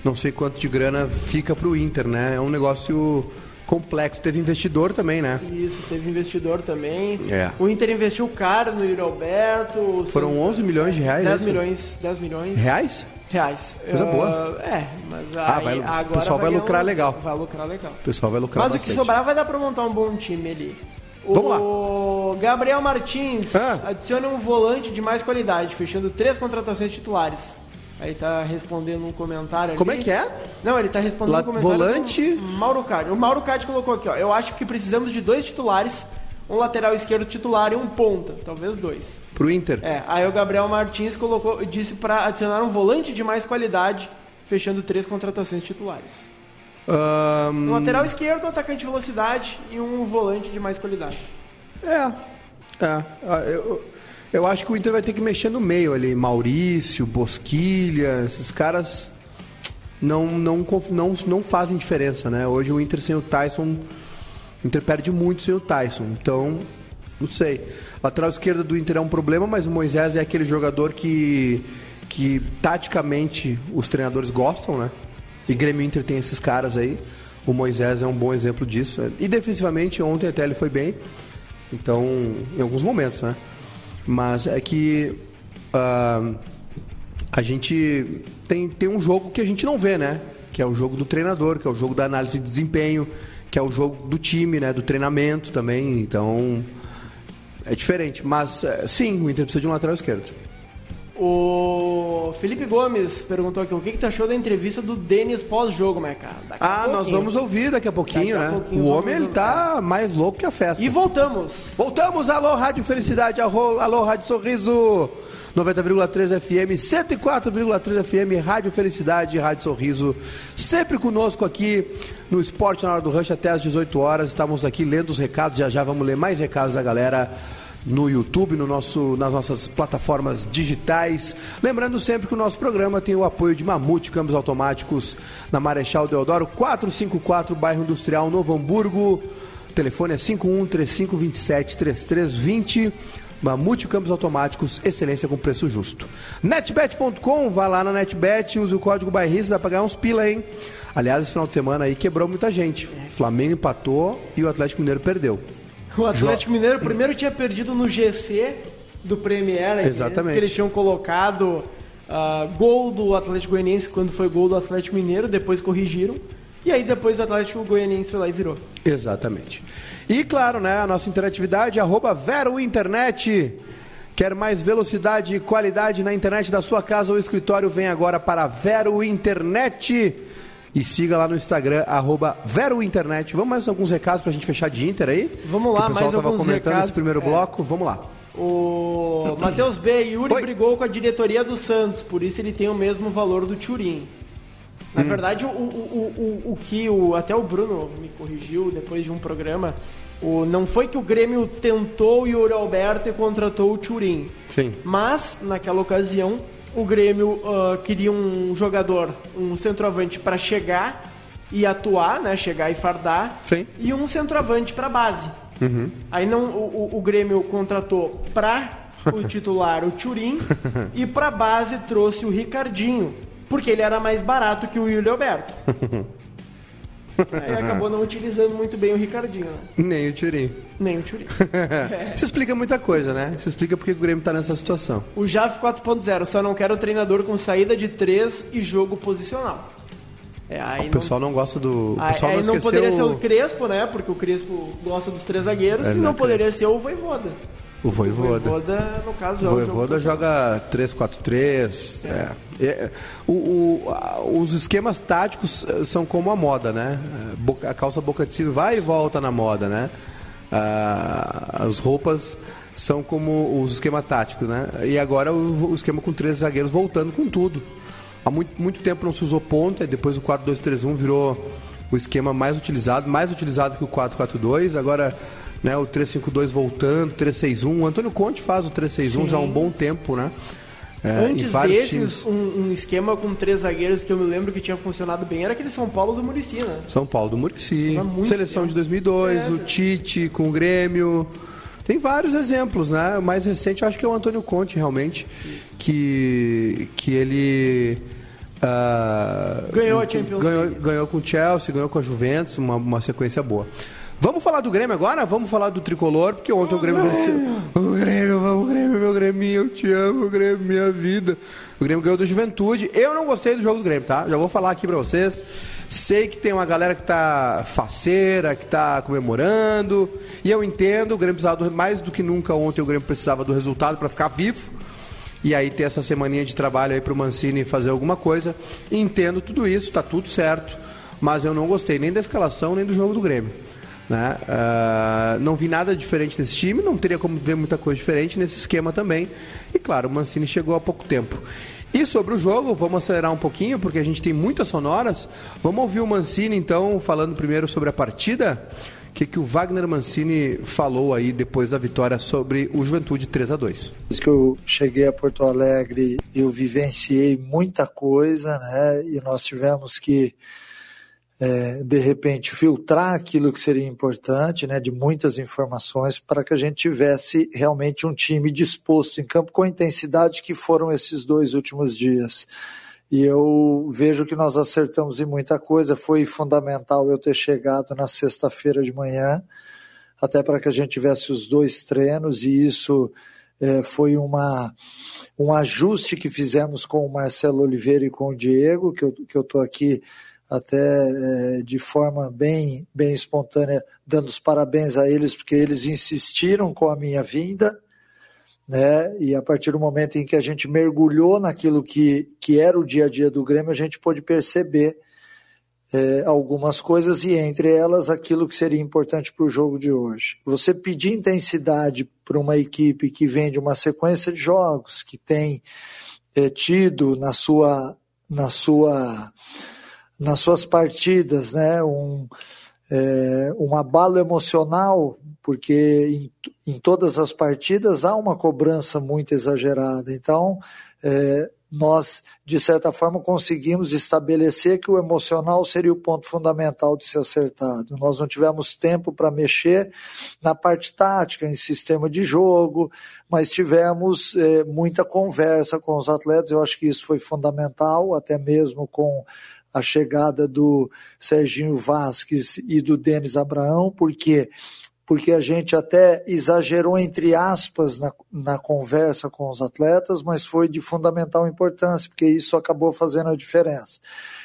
Não sei quanto de grana fica pro Inter, né? É um negócio complexo. Teve investidor também, né? Isso, teve investidor também. É. O Inter investiu caro no Yuri Alberto. o Foram Santa- 11 milhões de reais, 10 esse? milhões, 10 milhões Reais? reais. Coisa Ah, boa. É, mas Ah, aí, vai- o agora pessoal vai ganhar lucrar um- legal. Vai lucrar legal. O pessoal vai lucrar Mas o bastante. que sobrar vai dar pra montar um bom time ali. Vamos o Gabriel Martins Ah. adiciona um volante de mais qualidade, fechando três contratações titulares. Aí tá respondendo um comentário ali. Como é que é? Não, ele tá respondendo La- um comentário volante- Mauro Card. O Mauro Card colocou aqui, ó. Eu acho que precisamos de dois titulares, um lateral esquerdo titular e um ponta, talvez dois. Pro Inter. É, aí o Gabriel Martins colocou, disse pra adicionar um volante de mais qualidade, fechando três contratações titulares. Ahn, Um lateral esquerdo, um atacante de velocidade e um volante de mais qualidade. é. É. Ah, Eu, eu acho que o Inter vai ter que mexer no meio ali. Maurício, Bosquilha, esses caras não, não, não, não fazem diferença, né? Hoje o Inter sem o Tyson. O Inter perde muito sem o Tyson. Então, não sei. Lateral esquerda do Inter é um problema, mas o Moisés é aquele jogador que, que taticamente os treinadores gostam, né? E Grêmio Inter tem esses caras aí. O Moisés é um bom exemplo disso. E defensivamente, ontem até ele foi bem. Então, em alguns momentos, né? Mas é que ah, a gente tem, tem um jogo que a gente não vê, né? Que é o jogo do treinador, que é o jogo da análise de desempenho, que é o jogo do time, né? Do treinamento também. Então, é diferente. Mas, eh, sim, o Inter precisa de um lateral esquerdo. O Felipe Gomes perguntou aqui o que, que tu achou da entrevista do Denis pós-jogo, Meca. Daqui a Ah, nós vamos ouvir daqui a pouquinho, Daqui a né? pouquinho o homem, ele tá mais louco que a festa. E voltamos. Voltamos, alô Rádio Felicidade, alô, alô Rádio Sorriso, 90,3 FM, 104,3 FM, Rádio Felicidade, Rádio Sorriso, sempre conosco aqui no Esporte na Hora do Rush até às 18 horas, estamos aqui lendo os recados, já já vamos ler mais recados da galera no YouTube, no nosso, nas nossas plataformas digitais. Lembrando sempre que o nosso programa tem o apoio de Mamute Câmbios Automáticos na Marechal Deodoro 454, bairro Industrial, Novo Hamburgo. Telefone é 51 3527 3320. Mamute Campos Automáticos, excelência com preço justo. Netbet.com, vá lá na Netbet, use o código Bairrista, dá pra ganhar uns pila, hein? Aliás, esse final de semana aí quebrou muita gente. O Flamengo empatou e o Atlético Mineiro perdeu. O Atlético Mineiro primeiro tinha perdido no GC do Premier. aqui, Exatamente. Que eles tinham colocado ah, gol do Atlético Goianiense quando foi gol do Atlético Mineiro, depois corrigiram. E aí depois o Atlético Goianiense foi lá e virou. Exatamente. E claro, né, a nossa interatividade, arroba Vero Internet. Quer mais velocidade e qualidade na internet da sua casa ou escritório? Vem agora para Vero Internet. E siga lá no Instagram, arroba Vero Internet. Vamos mais alguns recados para a gente fechar de Inter aí? Vamos lá, Que o pessoal mais tava alguns comentando recados. esse primeiro É. bloco. Vamos lá. O Matheus B. Yuri Oi. brigou com a diretoria do Santos, por isso ele tem o mesmo valor do Turim. Na Hum. verdade, o, o, o, o, o que o, até o Bruno me corrigiu depois de um programa, o, não foi que o Grêmio tentou o Yuri Alberto e contratou o Turim. Sim. Mas, naquela ocasião, o Grêmio ah, queria um jogador, um centroavante para chegar e atuar, né? Chegar e fardar. Sim. E um centroavante para base. Aí não, o, o- o Grêmio contratou para o titular o Turim e para base trouxe o Ricardinho, porque ele era mais barato que o Yuri Alberto. Aí acabou não utilizando muito bem o Ricardinho, né? Nem o Tirinho. Nem o Turim. Isso explica muita coisa, né? Isso explica porque o Grêmio está nessa situação. O JAF 4.0, só não quero treinador com saída de três e jogo posicional. É, O pessoal não gosta do. O pessoal aí não não poderia ser o Crespo, né? Porque o Crespo gosta dos três zagueiros. É, e não não é poderia ser o Voivoda. O O Voivoda. Voivoda, no caso, joga o Voivoda joga 3-4-3. É. É, o- o- a- os esquemas táticos eh, são como a moda, né? Eh, boca- A calça boca de sino vai e volta na moda, né? Ah, as roupas são como os esquemas táticos, né? E agora o, o esquema com três zagueiros voltando com tudo. Há muito, muito tempo não se usou ponta, depois o 4-2-3-1 virou o esquema mais utilizado, mais utilizado que o 4-4-2. Agora, né, o 3-5-2 voltando, 3-6-1. O Antônio Conte faz o 3-6-1 já há um bom tempo, né? É, Antes desses, um, um esquema com três zagueiros que eu me lembro que tinha funcionado bem era aquele São Paulo do Murici, né? São Paulo do Murici, seleção tempo. de 2002, É, o Tite com o Grêmio. Tem vários exemplos, né? O mais recente eu acho que é o Antônio Conte, realmente, que, que ele... ah, Ganhou a Champions ganhou, League. ganhou com o Chelsea, ganhou com a Juventus, uma, uma sequência boa. Vamos falar do Grêmio agora? Vamos falar do Tricolor, porque ontem o Grêmio venceu. O Grêmio, vamos, Grêmio, meu Grêmio, eu te amo, Grêmio, minha vida. O Grêmio ganhou da Juventude. Eu não gostei do jogo do Grêmio, tá? Já vou falar aqui pra vocês. Sei que tem uma galera que tá faceira, que tá comemorando. E eu entendo, o Grêmio precisava do- mais do que nunca ontem, o Grêmio precisava do resultado para ficar vivo. E aí ter essa semaninha de trabalho aí pro Mancini fazer alguma coisa. Entendo tudo isso, tá tudo certo. Mas eu não gostei nem da escalação, nem do jogo do Grêmio. Né? Ah, não vi nada diferente nesse time, não teria como ver muita coisa diferente nesse esquema também. E claro, o Mancini chegou há pouco tempo. E sobre o jogo, vamos acelerar um pouquinho, porque a gente tem muitas sonoras. Vamos ouvir o Mancini, então, falando primeiro sobre a partida. O que, que o Wagner Mancini falou aí depois da vitória sobre o Juventude 3 a 2 Desde que eu cheguei a Porto Alegre, eu vivenciei muita coisa, né? E nós tivemos que, é, de repente, filtrar aquilo que seria importante, né? De muitas informações, para que a gente tivesse realmente um time disposto em campo com a intensidade que foram esses dois últimos dias. E eu vejo que nós acertamos em muita coisa. Foi fundamental eu ter chegado na sexta-feira de manhã, até para que a gente tivesse os dois treinos, e isso é, foi uma, um ajuste que fizemos com o Marcelo Oliveira e com o Diego, que eu que estou aqui até é, de forma bem, bem espontânea, dando os parabéns a eles, porque eles insistiram com a minha vinda. né? E a partir do momento em que a gente mergulhou naquilo que, que era o dia a dia do Grêmio, a gente pôde perceber é, algumas coisas e entre elas aquilo que seria importante para o jogo de hoje. Você pedir intensidade para uma equipe que vem de uma sequência de jogos, que tem é, tido na sua, na sua, nas suas partidas, né, um, é, um abalo emocional porque em, em, todas as partidas há uma cobrança muito exagerada. Então, é, nós, de certa forma, conseguimos estabelecer que o emocional seria o ponto fundamental de ser acertado. Nós não tivemos tempo para mexer na parte tática, em sistema de jogo, mas tivemos é, muita conversa com os atletas. Eu acho que isso foi fundamental, até mesmo com a chegada do Serginho Vasques e do Denis Abraão, porque porque a gente até exagerou, entre aspas, na, na conversa com os atletas, mas foi de fundamental importância, porque isso acabou fazendo a diferença.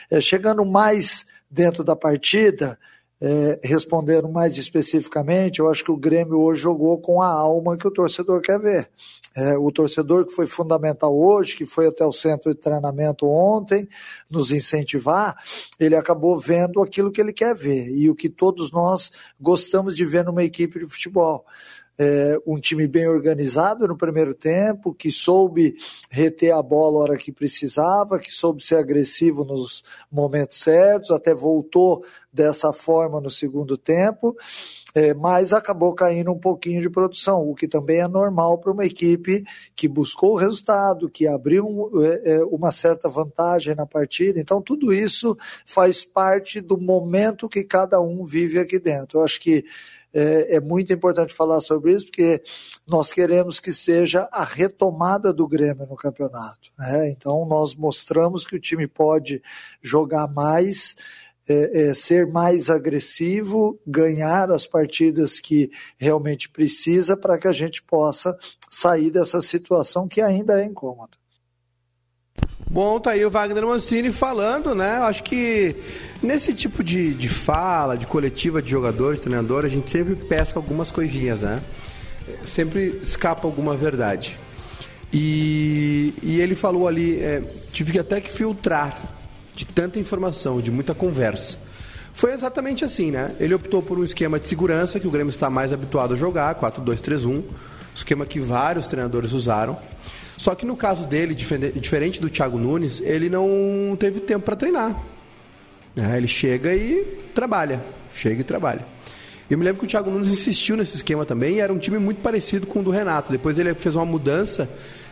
É, chegando mais dentro da partida, é, respondendo mais especificamente, eu acho que o Grêmio hoje jogou com a alma que o torcedor quer ver. É, o torcedor que foi fundamental hoje, que foi até o centro de treinamento ontem, nos incentivar, ele acabou vendo aquilo que ele quer ver e o que todos nós gostamos de ver numa equipe de futebol. É, um time bem organizado no primeiro tempo, que soube reter a bola a hora que precisava, que soube ser agressivo nos momentos certos, até voltou dessa forma no segundo tempo, é, mas acabou caindo um pouquinho de produção, o que também é normal para uma equipe que buscou o resultado, que abriu é, é, uma certa vantagem na partida. Então, tudo isso faz parte do momento que cada um vive aqui dentro. Eu acho que é, é, muito importante falar sobre isso, porque nós queremos que seja a retomada do Grêmio no campeonato. Né? Então, nós mostramos que o time pode jogar mais. É, é, ser mais agressivo, ganhar as partidas que realmente precisa para que a gente possa sair dessa situação que ainda é incômoda. Bom, tá aí o Wagner Mancini falando, né? Acho que nesse tipo de, de fala, de coletiva de jogador, de treinador, a gente sempre pesca algumas coisinhas, né? Sempre escapa alguma verdade. E, e ele falou ali, é, tive até que filtrar de tanta informação, de muita conversa. Foi exatamente assim, né? Ele optou por um esquema de segurança que o Grêmio está mais habituado a jogar, 4-2-3-1, esquema que vários treinadores usaram. Só que no caso dele, diferente do Thiago Nunes, ele não teve tempo para treinar. É, ele chega e trabalha. Chega e trabalha. Eu me lembro que o Thiago Nunes insistiu nesse esquema também e era um time muito parecido com o do Renato. Depois ele fez uma mudança,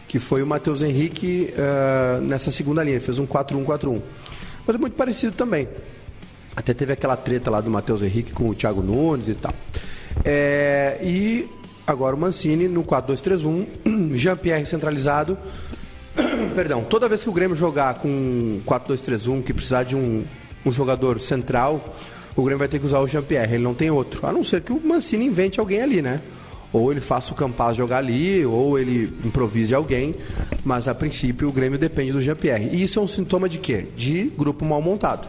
que foi o Matheus Henrique uh, nessa segunda linha. Ele fez um 4-1-4-1. Mas é muito parecido também. Até teve aquela treta lá do Matheus Henrique com o Thiago Nunes e tal. É, e Agora o Mancini no 4-2-3-1, Jean-Pierre centralizado. Perdão, toda vez que o Grêmio jogar com 4-2-3-1, que precisar de um, um jogador central, o Grêmio vai ter que usar o Jean-Pierre, ele não tem outro. A não ser que o Mancini invente alguém ali, né? Ou ele faça o Campaz jogar ali, ou ele improvise alguém, mas a princípio o Grêmio depende do Jean-Pierre. E isso é um sintoma de quê? De grupo mal montado.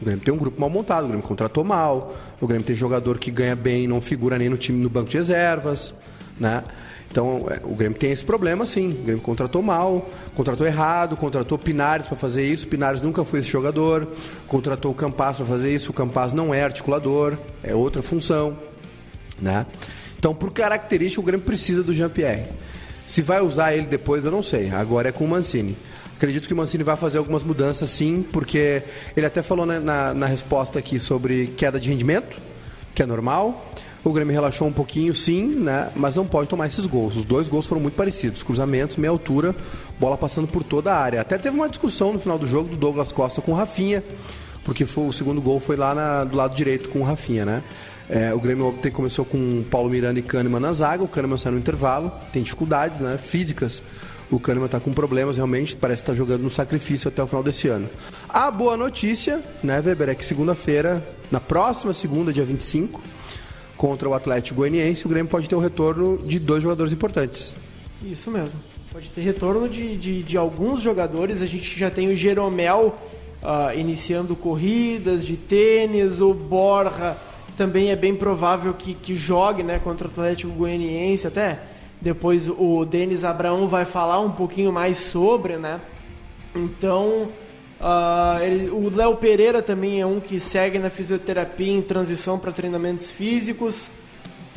O Grêmio tem um grupo mal montado, o Grêmio contratou mal, o Grêmio tem jogador que ganha bem e não figura nem no time no banco de reservas, né? Então, é, o Grêmio tem esse problema, sim. O Grêmio contratou mal, contratou errado, contratou Pinares para fazer isso. Pinares nunca foi esse jogador. Contratou o Campas para fazer isso. O Campas não é articulador, é outra função, né? Então, por característica, o Grêmio precisa do Jean-Pierre. Se vai usar ele depois, eu não sei. Agora é com o Mancini. Acredito que o Mancini vai fazer algumas mudanças, sim, porque ele até falou né, na, na resposta aqui sobre queda de rendimento, que é normal. O Grêmio relaxou um pouquinho, sim, né? Mas não pode tomar esses gols. Os dois gols foram muito parecidos. Cruzamentos, meia altura, bola passando por toda a área. Até teve uma discussão no final do jogo do Douglas Costa com o Rafinha, porque foi, o segundo gol foi lá na, do lado direito com o Rafinha, né? É, o Grêmio ontem começou com Paulo Miranda e Kahneman na zaga. O Kahneman saiu no intervalo, tem dificuldades né, físicas o Kahneman está com problemas realmente, parece estar tá jogando no sacrifício até o final desse ano. A boa notícia, né, Weber, é que segunda-feira, na próxima segunda, dia 25, contra o Atlético Goianiense, o Grêmio pode ter o retorno de dois jogadores importantes. Isso mesmo. Pode ter retorno de, de, de alguns jogadores. A gente já tem o Jeromel uh, iniciando corridas de tênis, o Borja também é bem provável que, que jogue né, contra o Atlético Goianiense, até Depois o Denis Abraão vai falar um pouquinho mais sobre, né? Então, uh, ele, o Léo Pereira também é um que segue na fisioterapia em transição para treinamentos físicos.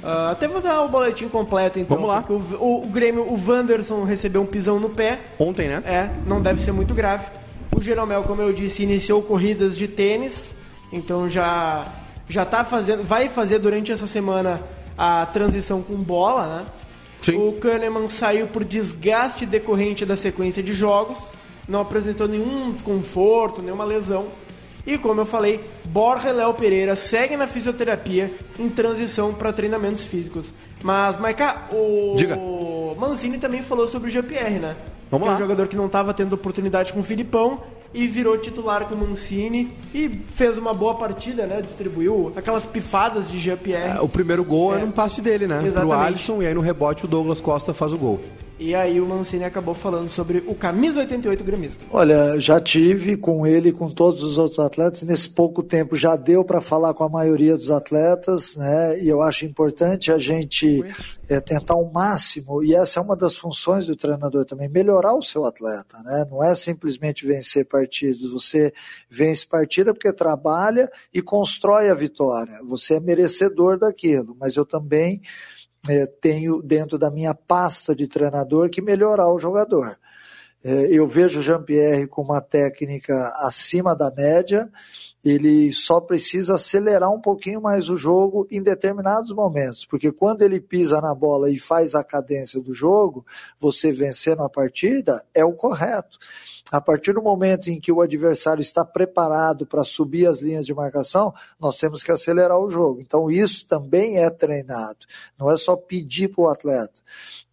Uh, até vou dar o boletim completo então. Vamos lá. O, o, o, Grêmio, o Wanderson recebeu um pisão no pé. Ontem, né? É, não deve ser muito grave. O Jeromel, como eu disse, iniciou corridas de tênis, então já já tá fazendo, vai fazer durante essa semana a transição com bola, né? Sim. O Kahneman saiu por desgaste decorrente da sequência de jogos, não apresentou nenhum desconforto, nenhuma lesão. E como eu falei, Borja e Léo Pereira seguem na fisioterapia em transição para treinamentos físicos. Mas, Maica, o Diga. Mancini também falou sobre o GPR, né? Vamos que é lá. um jogador que não estava tendo oportunidade com o Filipão e virou titular com o Mancini e fez uma boa partida, né? Distribuiu aquelas pifadas de GPR. É, O primeiro gol É. era um passe dele, né? Pro Exatamente. Alisson, e aí no rebote o Douglas Costa faz o gol. E aí o Mancini acabou falando sobre o camisa 88 gremista. Olha, já tive com ele e com todos os outros atletas. Nesse pouco tempo já deu para falar com a maioria dos atletas, né? E eu acho importante a gente é, tentar o máximo, e essa é uma das funções do treinador também, melhorar o seu atleta, né? Não é simplesmente vencer partidas, você vence partida porque trabalha e constrói a vitória. Você é merecedor daquilo, mas eu também é, tenho dentro da minha pasta de treinador que melhorar o jogador. É, eu vejo o Jean-Pierre com uma técnica acima da média, ele só precisa acelerar um pouquinho mais o jogo em determinados momentos, porque quando ele pisa na bola e faz a cadência do jogo, você vencendo a partida é o correto. A partir do momento em que o adversário está preparado para subir as linhas de marcação, nós temos que acelerar o jogo. Então, isso também é treinado. Não é só pedir para o atleta.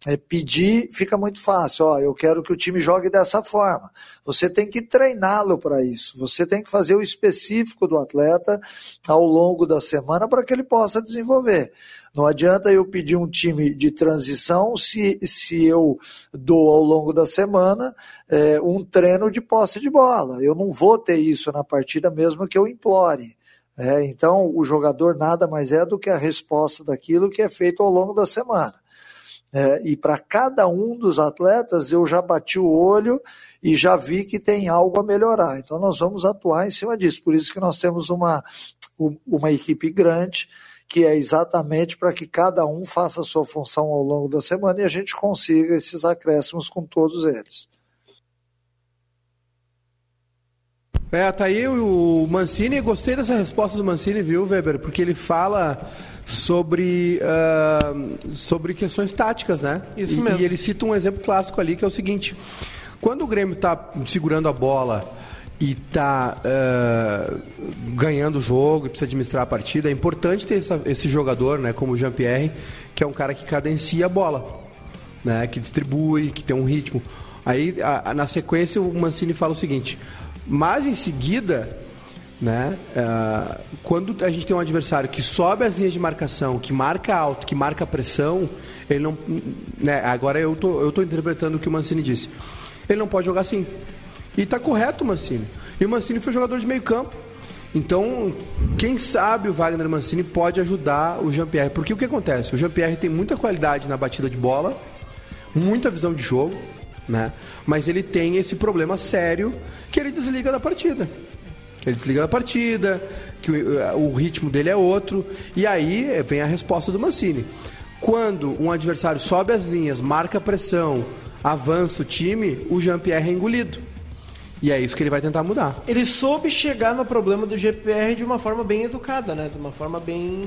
É pedir fica muito fácil. Ó, eu quero que o time jogue dessa forma. Você tem que treiná-lo para isso. Você tem que fazer o específico do atleta ao longo da semana para que ele possa desenvolver. Não adianta eu pedir um time de transição se, se eu dou ao longo da semana é, um treino de posse de bola. Eu não vou ter isso na partida mesmo que eu implore. É, então, o jogador nada mais é do que a resposta daquilo que é feito ao longo da semana. É, e para cada um dos atletas eu já bati o olho e já vi que tem algo a melhorar. Então nós vamos atuar em cima disso. Por isso que nós temos uma, uma equipe grande, que é exatamente para que cada um faça a sua função ao longo da semana e a gente consiga esses acréscimos com todos eles. É, tá aí o Mancini, gostei dessa resposta do Mancini, viu, Weber? Porque ele fala sobre, uh, sobre questões táticas, né? Isso e, mesmo. E ele cita um exemplo clássico ali, que é o seguinte, quando o Grêmio tá segurando a bola e tá uh, ganhando o jogo e precisa administrar a partida, é importante ter essa, esse jogador, né, como o Jean-Pierre, que é um cara que cadencia a bola, né, que distribui, que tem um ritmo. Aí, a, a, na sequência, o Mancini fala o seguinte, mas em seguida, né, uh, quando a gente tem um adversário que sobe as linhas de marcação, que marca alto, que marca pressão, ele não. Né, agora eu tô, eu tô interpretando o que o Mancini disse. Ele não pode jogar assim. E tá correto o Mancini. E o Mancini foi jogador de meio campo. Então, quem sabe o Wagner Mancini pode ajudar o Jean-Pierre. Porque o que acontece? O Jean-Pierre tem muita qualidade na batida de bola, muita visão de jogo, né? Mas ele tem esse problema sério que ele desliga da partida. Que ele desliga da partida, que o, o ritmo dele é outro. E aí vem a resposta do Mancini. Quando um adversário sobe as linhas, marca pressão, avança o time, o Jean-Pierre é engolido. E é isso que ele vai tentar mudar. Ele soube chegar no problema do GPR de uma forma bem educada, né? De uma forma bem.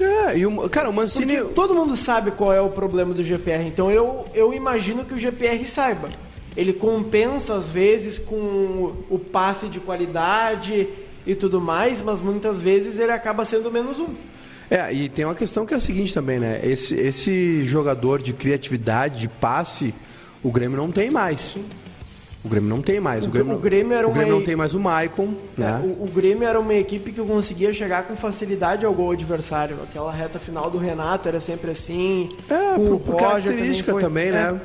É, e o, cara, o Mancini. Porque todo mundo sabe qual é o problema do GPR, então eu, eu imagino que o GPR saiba. Ele compensa às vezes com o passe de qualidade e tudo mais, mas muitas vezes ele acaba sendo menos um. É, e tem uma questão que é a seguinte também, né? Esse, esse jogador de criatividade, de passe, o Grêmio não tem mais. O Grêmio não tem mais. O, O Grêmio, o Grêmio era o Grêmio uma- não tem mais o Maicon, né? É, o, o Grêmio era uma equipe que conseguia chegar com facilidade ao gol adversário. Aquela reta final do Renato era sempre assim. É, por, por característica foi- também, é. né?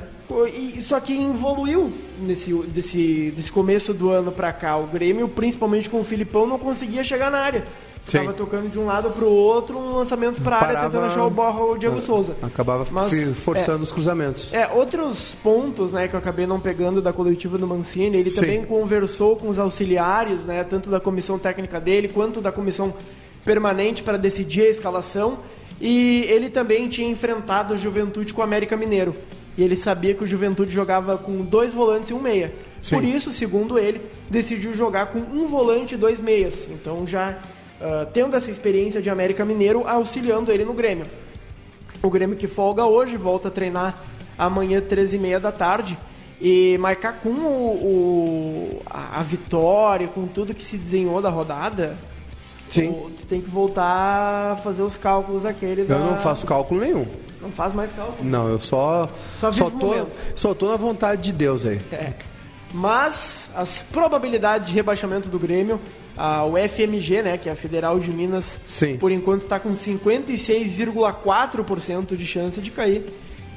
E, só que evoluiu nesse desse, desse começo do ano pra cá. O Grêmio, principalmente com o Filipão, não conseguia chegar na área. Ficava tocando de um lado pro outro, um lançamento pra Parava, área, tentando achar o Borra ou o Diego é, Souza. Acabava Mas, forçando é, os cruzamentos. É, outros pontos, né, que eu acabei não pegando da coletiva do Mancini, ele Sim. também conversou com os auxiliares, né, tanto da comissão técnica dele quanto da comissão permanente para decidir a escalação. E ele também tinha enfrentado a Juventude com o América Mineiro. E ele sabia que o Juventude jogava com dois volantes e um meia. Sim. Por isso, segundo ele, decidiu jogar com um volante e dois meias. Então já uh, tendo essa experiência de América Mineiro, auxiliando ele no Grêmio. O Grêmio que folga hoje, volta a treinar amanhã, 13h30 da tarde. E marcar com o, o a, a, vitória, com tudo que se desenhou da rodada, Sim. Tu, tu, tem que voltar a fazer os cálculos aquele da... Eu não faço cálculo nenhum. Não faz mais cálculo? Não, eu só. Só, só, tô, só tô na vontade de Deus aí. É. Mas as probabilidades de rebaixamento do Grêmio, a, o FMG, né, que é a Federal de Minas, Sim. por enquanto está com 56,4% de chance de cair.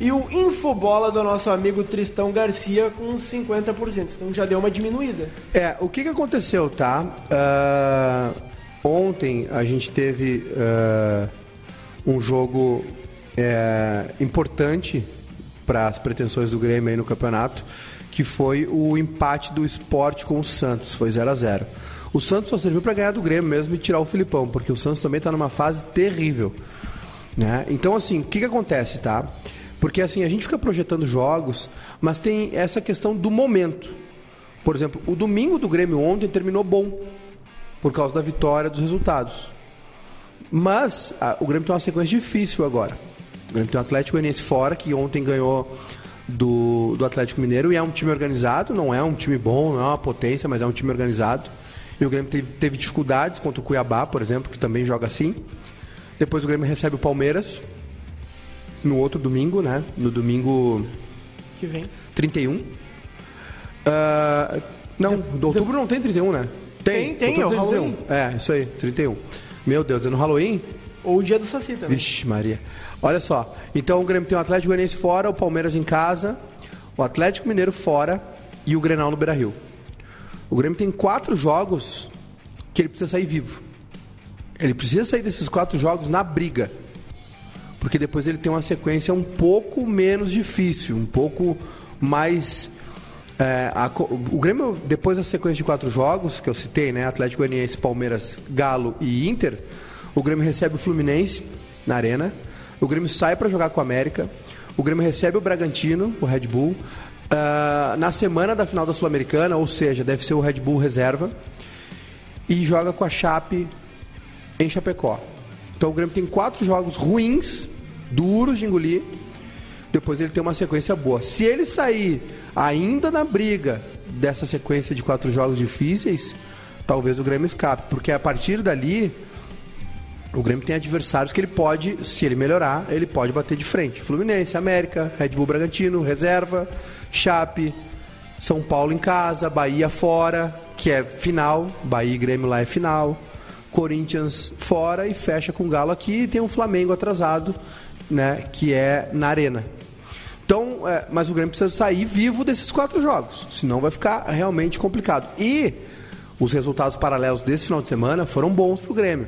E o Infobola do nosso amigo Tristão Garcia com 50%. Então já deu uma diminuída. É, o que, que aconteceu, tá? Uh, ontem a gente teve uh, um jogo uh, importante para as pretensões do Grêmio aí no campeonato que foi o empate do esporte com o Santos, foi 0 a 0 O Santos só serviu para ganhar do Grêmio mesmo e tirar o Filipão, porque o Santos também está numa fase terrível. Né? Então, assim, o que, que acontece, tá? Porque assim, a gente fica projetando jogos, mas tem essa questão do momento. Por exemplo, o domingo do Grêmio ontem terminou bom, por causa da vitória dos resultados. Mas a, o Grêmio tem uma sequência difícil agora. O Grêmio tem o Atlético Goianiense fora, que ontem ganhou do, do Atlético Mineiro e é um time organizado, não é um time bom, não é uma potência, mas é um time organizado. E o Grêmio teve, teve dificuldades contra o Cuiabá, por exemplo, que também joga assim. Depois o Grêmio recebe o Palmeiras no outro domingo, né? No domingo que vem. 31. Uh, ah, não, do outubro não tem 31, né? Tem, tem, tem é o 31. Halloween. É, isso aí, 31. Meu Deus, é no Halloween? Ou o dia do Saci também. Vixe, Maria. Olha só. Então o Grêmio tem o Atlético Goianiense fora, o Palmeiras em casa, o Atlético Mineiro fora e o Grenal no Beira-Rio. O Grêmio tem quatro jogos que ele precisa sair vivo. Ele precisa sair desses quatro jogos na briga. Porque depois ele tem uma sequência um pouco menos difícil, um pouco mais. É, a, o Grêmio, depois da sequência de quatro jogos que eu citei, né? Atlético Goianiense, Palmeiras, Galo e Inter, o Grêmio recebe o Fluminense na Arena. O Grêmio sai para jogar com o América. O Grêmio recebe o Bragantino, o Red Bull. Uh, na semana da final da Sul-Americana, ou seja, deve ser o Red Bull reserva. E joga com a Chape em Chapecó. Então o Grêmio tem quatro jogos ruins, duros de engolir. Depois ele tem uma sequência boa. Se ele sair ainda na briga dessa sequência de quatro jogos difíceis, talvez o Grêmio escape. Porque a partir dali o Grêmio tem adversários que ele pode, se ele melhorar, ele pode bater de frente. Fluminense, América, Red Bull Bragantino, reserva, Chape, São Paulo em casa, Bahia fora, que é final, Bahia e Grêmio lá é final, Corinthians fora e fecha com o Galo aqui e tem um Flamengo atrasado, né, que é na Arena. Então, é, mas o Grêmio precisa sair vivo desses quatro jogos, senão vai ficar realmente complicado. E os resultados paralelos desse final de semana foram bons para o Grêmio.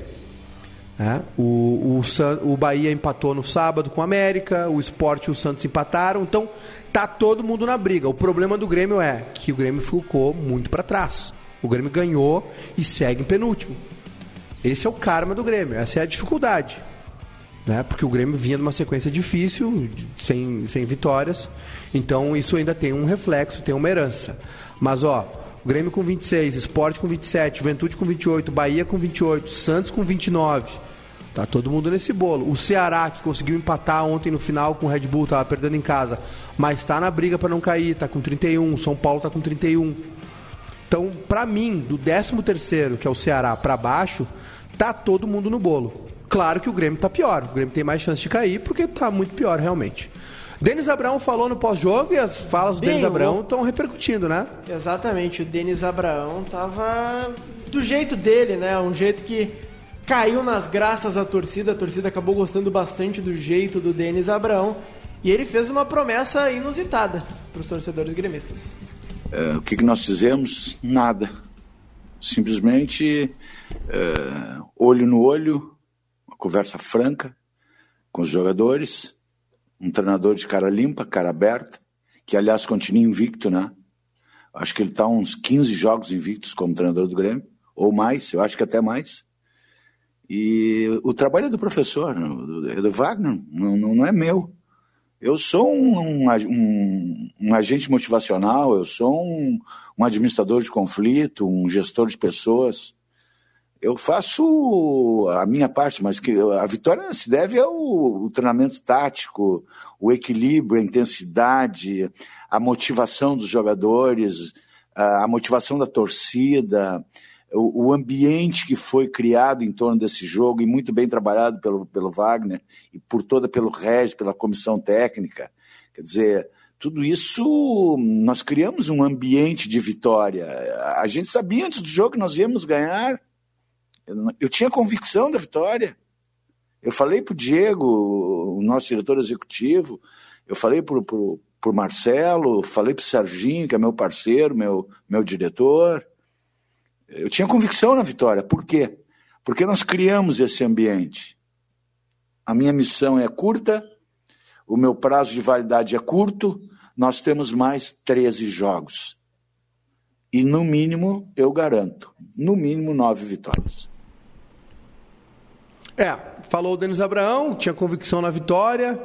É, o, o, o Bahia empatou no sábado com o América, o Sport e o Santos empataram, então tá todo mundo na briga. O problema do Grêmio é que o Grêmio ficou muito para trás. O Grêmio ganhou e segue em penúltimo. Esse é o karma do Grêmio, essa é a dificuldade. Né? Porque o Grêmio vinha de uma sequência difícil, sem, sem vitórias, então isso ainda tem um reflexo, tem uma herança. Mas ó, Grêmio com 26, Sport com 27, Juventude com 28, Bahia com 28, Santos com 29. Tá todo mundo nesse bolo. O Ceará, que conseguiu empatar ontem no final com o Red Bull, tava perdendo em casa, mas está na briga para não cair, tá com 31. São Paulo tá com 31. Então, para mim, do 13 terceiro, que é o Ceará, para baixo, tá todo mundo no bolo. Claro que o Grêmio tá pior. O Grêmio tem mais chance de cair porque tá muito pior, realmente. Denis Abraão falou no pós-jogo e as falas do Bem, Denis Abraão estão repercutindo, né? Exatamente. O Denis Abraão tava do jeito dele, né? Um jeito que caiu nas graças da torcida. A torcida acabou gostando bastante do jeito do Denis Abraão. E ele fez uma promessa inusitada para os torcedores gremistas. É, o que, que nós fizemos? Nada. Simplesmente é, olho no olho, uma conversa franca com os jogadores, um treinador de cara limpa, cara aberta, que aliás continua invicto, né? Acho que ele está uns 15 jogos invictos como treinador do Grêmio, ou mais, eu acho que até mais. E o trabalho do professor, é do Wagner, não, não é meu. Eu sou um, um, um, agente motivacional, eu sou um, um administrador de conflito, um gestor de pessoas. Eu faço a minha parte, mas que a vitória se deve ao treinamento tático, o equilíbrio, a intensidade, a motivação dos jogadores, a motivação da torcida, o, ambiente que foi criado em torno desse jogo e muito bem trabalhado pelo, pelo Wagner e por toda pelo Regis, pela comissão técnica. Quer dizer, tudo isso nós criamos um ambiente de vitória. A gente sabia antes do jogo que nós íamos ganhar. Eu, eu tinha convicção da vitória. Eu falei para o Diego, o nosso diretor executivo, eu falei para o Marcelo, falei para o Serginho, que é meu parceiro, meu, meu diretor. Eu tinha convicção na vitória. Por quê? Porque nós criamos esse ambiente. A minha missão é curta, o meu prazo de validade é curto, nós temos mais 13 jogos. E no mínimo, eu garanto, no mínimo nove vitórias. É, falou o Denis Abraão, tinha convicção na vitória.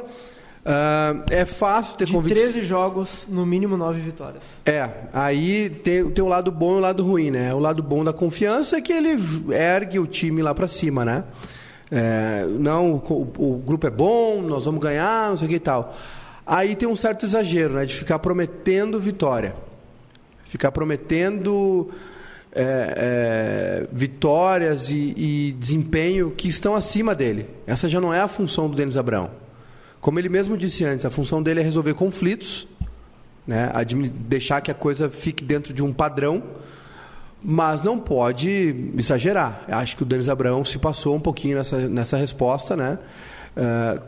Uh, é fácil ter convicção. 13 jogos, no mínimo 9 vitórias. É, aí tem, tem o lado bom e o lado ruim, né? O lado bom da confiança é que ele ergue o time lá para cima, né? É, não, o, o, grupo é bom, nós vamos ganhar, não sei o que e tal. Aí tem um certo exagero, né? De ficar prometendo vitória. Ficar prometendo é, é, vitórias e, e desempenho que estão acima dele. Essa já não é a função do Denis Abraão. Como ele mesmo disse antes, a função dele é resolver conflitos, né? deixar que a coisa fique dentro de um padrão, mas não pode exagerar. Acho que o Denis Abraão se passou um pouquinho nessa, nessa resposta, né? Uh,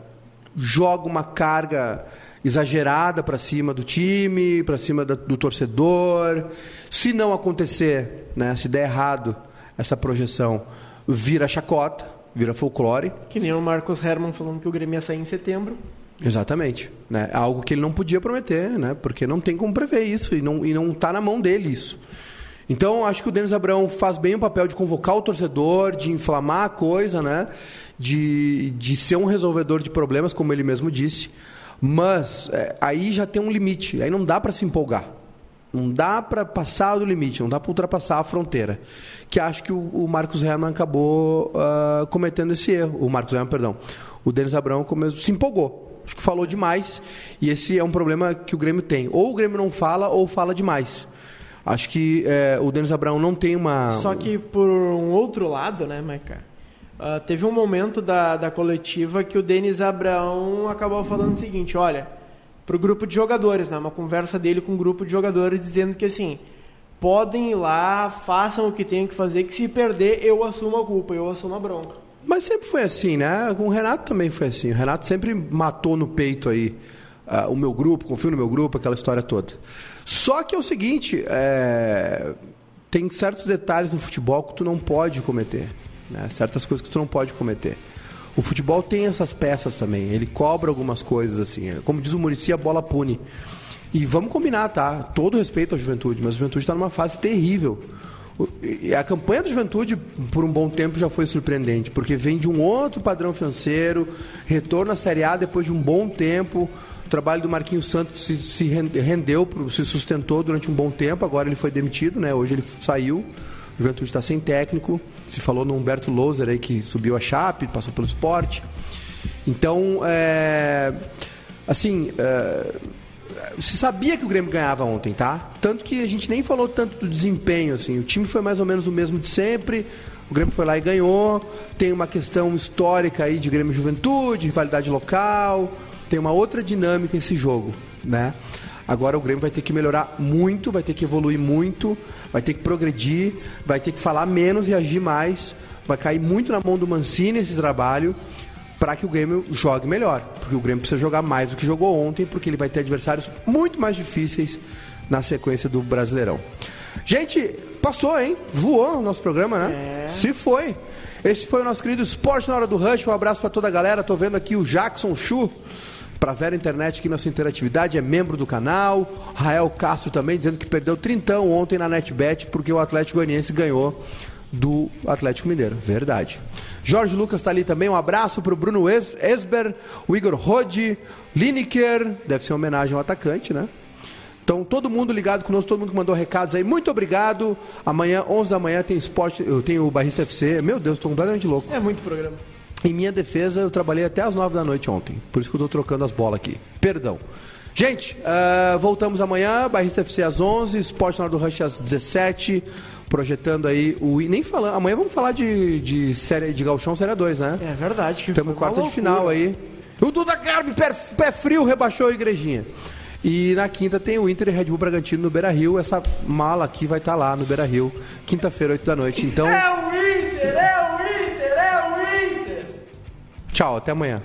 joga uma carga exagerada para cima do time, para cima da, do torcedor. Se não acontecer, né, se der errado essa projeção, vira chacota vira folclore. Que nem o Marcos Herman falando que o Grêmio ia sair em setembro. Exatamente. Né? Algo que ele não podia prometer, né? porque não tem como prever isso e não e não está na mão dele isso. Então, acho que o Denis Abrão faz bem o papel de convocar o torcedor, de inflamar a coisa, né? de, de ser um resolvedor de problemas, como ele mesmo disse. Mas é, aí já tem um limite, aí não dá para se empolgar. Não dá para passar do limite, não dá para ultrapassar a fronteira. Que acho que o, o Marcos Herman acabou uh, cometendo esse erro. O Marcos Herman, perdão. O Denis Abrão se empolgou. Acho que falou demais. E esse é um problema que o Grêmio tem. Ou o Grêmio não fala, ou fala demais. Acho que é, o Denis Abrão não tem uma. Só que por um outro lado, né, Maica? Uh, teve um momento da, da coletiva que o Denis Abrão acabou falando o seguinte: olha para o grupo de jogadores, né? Uma conversa dele com um grupo de jogadores dizendo que assim podem ir lá, façam o que tem que fazer, que se perder eu assumo a culpa, eu assumo a bronca. Mas sempre foi assim, né? Com o Renato também foi assim. O Renato sempre matou no peito aí uh, o meu grupo, confio no meu grupo, aquela história toda. Só que é o seguinte, é... tem certos detalhes no futebol que tu não pode cometer, né? Certas coisas que tu não pode cometer. O futebol tem essas peças também. Ele cobra algumas coisas assim. Como diz o Murici, a bola pune. E vamos combinar, tá? Todo respeito à juventude, mas a juventude está numa fase terrível. A campanha da juventude, por um bom tempo, já foi surpreendente, porque vem de um outro padrão financeiro, retorno à Série A depois de um bom tempo. O trabalho do Marquinhos Santos se, se rendeu, se sustentou durante um bom tempo, agora ele foi demitido, né? hoje ele saiu. Juventude está sem técnico. Se falou no Humberto Loser aí que subiu a Chape, passou pelo esporte. Então, é, assim, é, se sabia que o Grêmio ganhava ontem, tá? Tanto que a gente nem falou tanto do desempenho, assim. O time foi mais ou menos o mesmo de sempre. O Grêmio foi lá e ganhou. Tem uma questão histórica aí de Grêmio Juventude, rivalidade local. Tem uma outra dinâmica esse jogo, né? Agora o Grêmio vai ter que melhorar muito, vai ter que evoluir muito, vai ter que progredir, vai ter que falar menos e agir mais. Vai cair muito na mão do Mancini esse trabalho para que o Grêmio jogue melhor. Porque o Grêmio precisa jogar mais do que jogou ontem, porque ele vai ter adversários muito mais difíceis na sequência do Brasileirão. Gente, passou, hein? Voou o nosso programa, né? É. Se foi. Esse foi o nosso querido Esporte na Hora do Rush. Um abraço para toda a galera. Tô vendo aqui o Jackson Chu. Pra Vera Internet aqui nossa interatividade, é membro do canal. Rael Castro também dizendo que perdeu trintão ontem na NetBet porque o Atlético Goianiense ganhou do Atlético Mineiro. Verdade. Jorge Lucas está ali também. Um abraço para o Bruno Es- Esber, o Igor Rode, Lineker. Deve ser uma homenagem ao atacante, né? Então, todo mundo ligado conosco, todo mundo que mandou recados aí, muito obrigado. Amanhã, 11 da manhã, tem esporte, eu tenho o Barrista FC. Meu Deus, estou completamente louco. É muito programa. Em minha defesa, eu trabalhei até as 9 da noite ontem. Por isso que eu estou trocando as bolas aqui. Perdão. Gente, ah, voltamos amanhã. Barrista FC às 11, Esporte na hora do Rush às 17. Projetando aí o. e Nem falando. Amanhã vamos falar de, de série de Galchão Série 2, né? É verdade. que Temos foi quarta de final aí. O Duda Garbi, pé, pé frio, rebaixou a igrejinha. E na quinta tem o Inter e Red Bull Bragantino no Beira Rio. Essa mala aqui vai estar lá no Beira Rio, quinta-feira, 8 da noite. Então, É é o Inter, é o Inter! Tchau, até amanhã.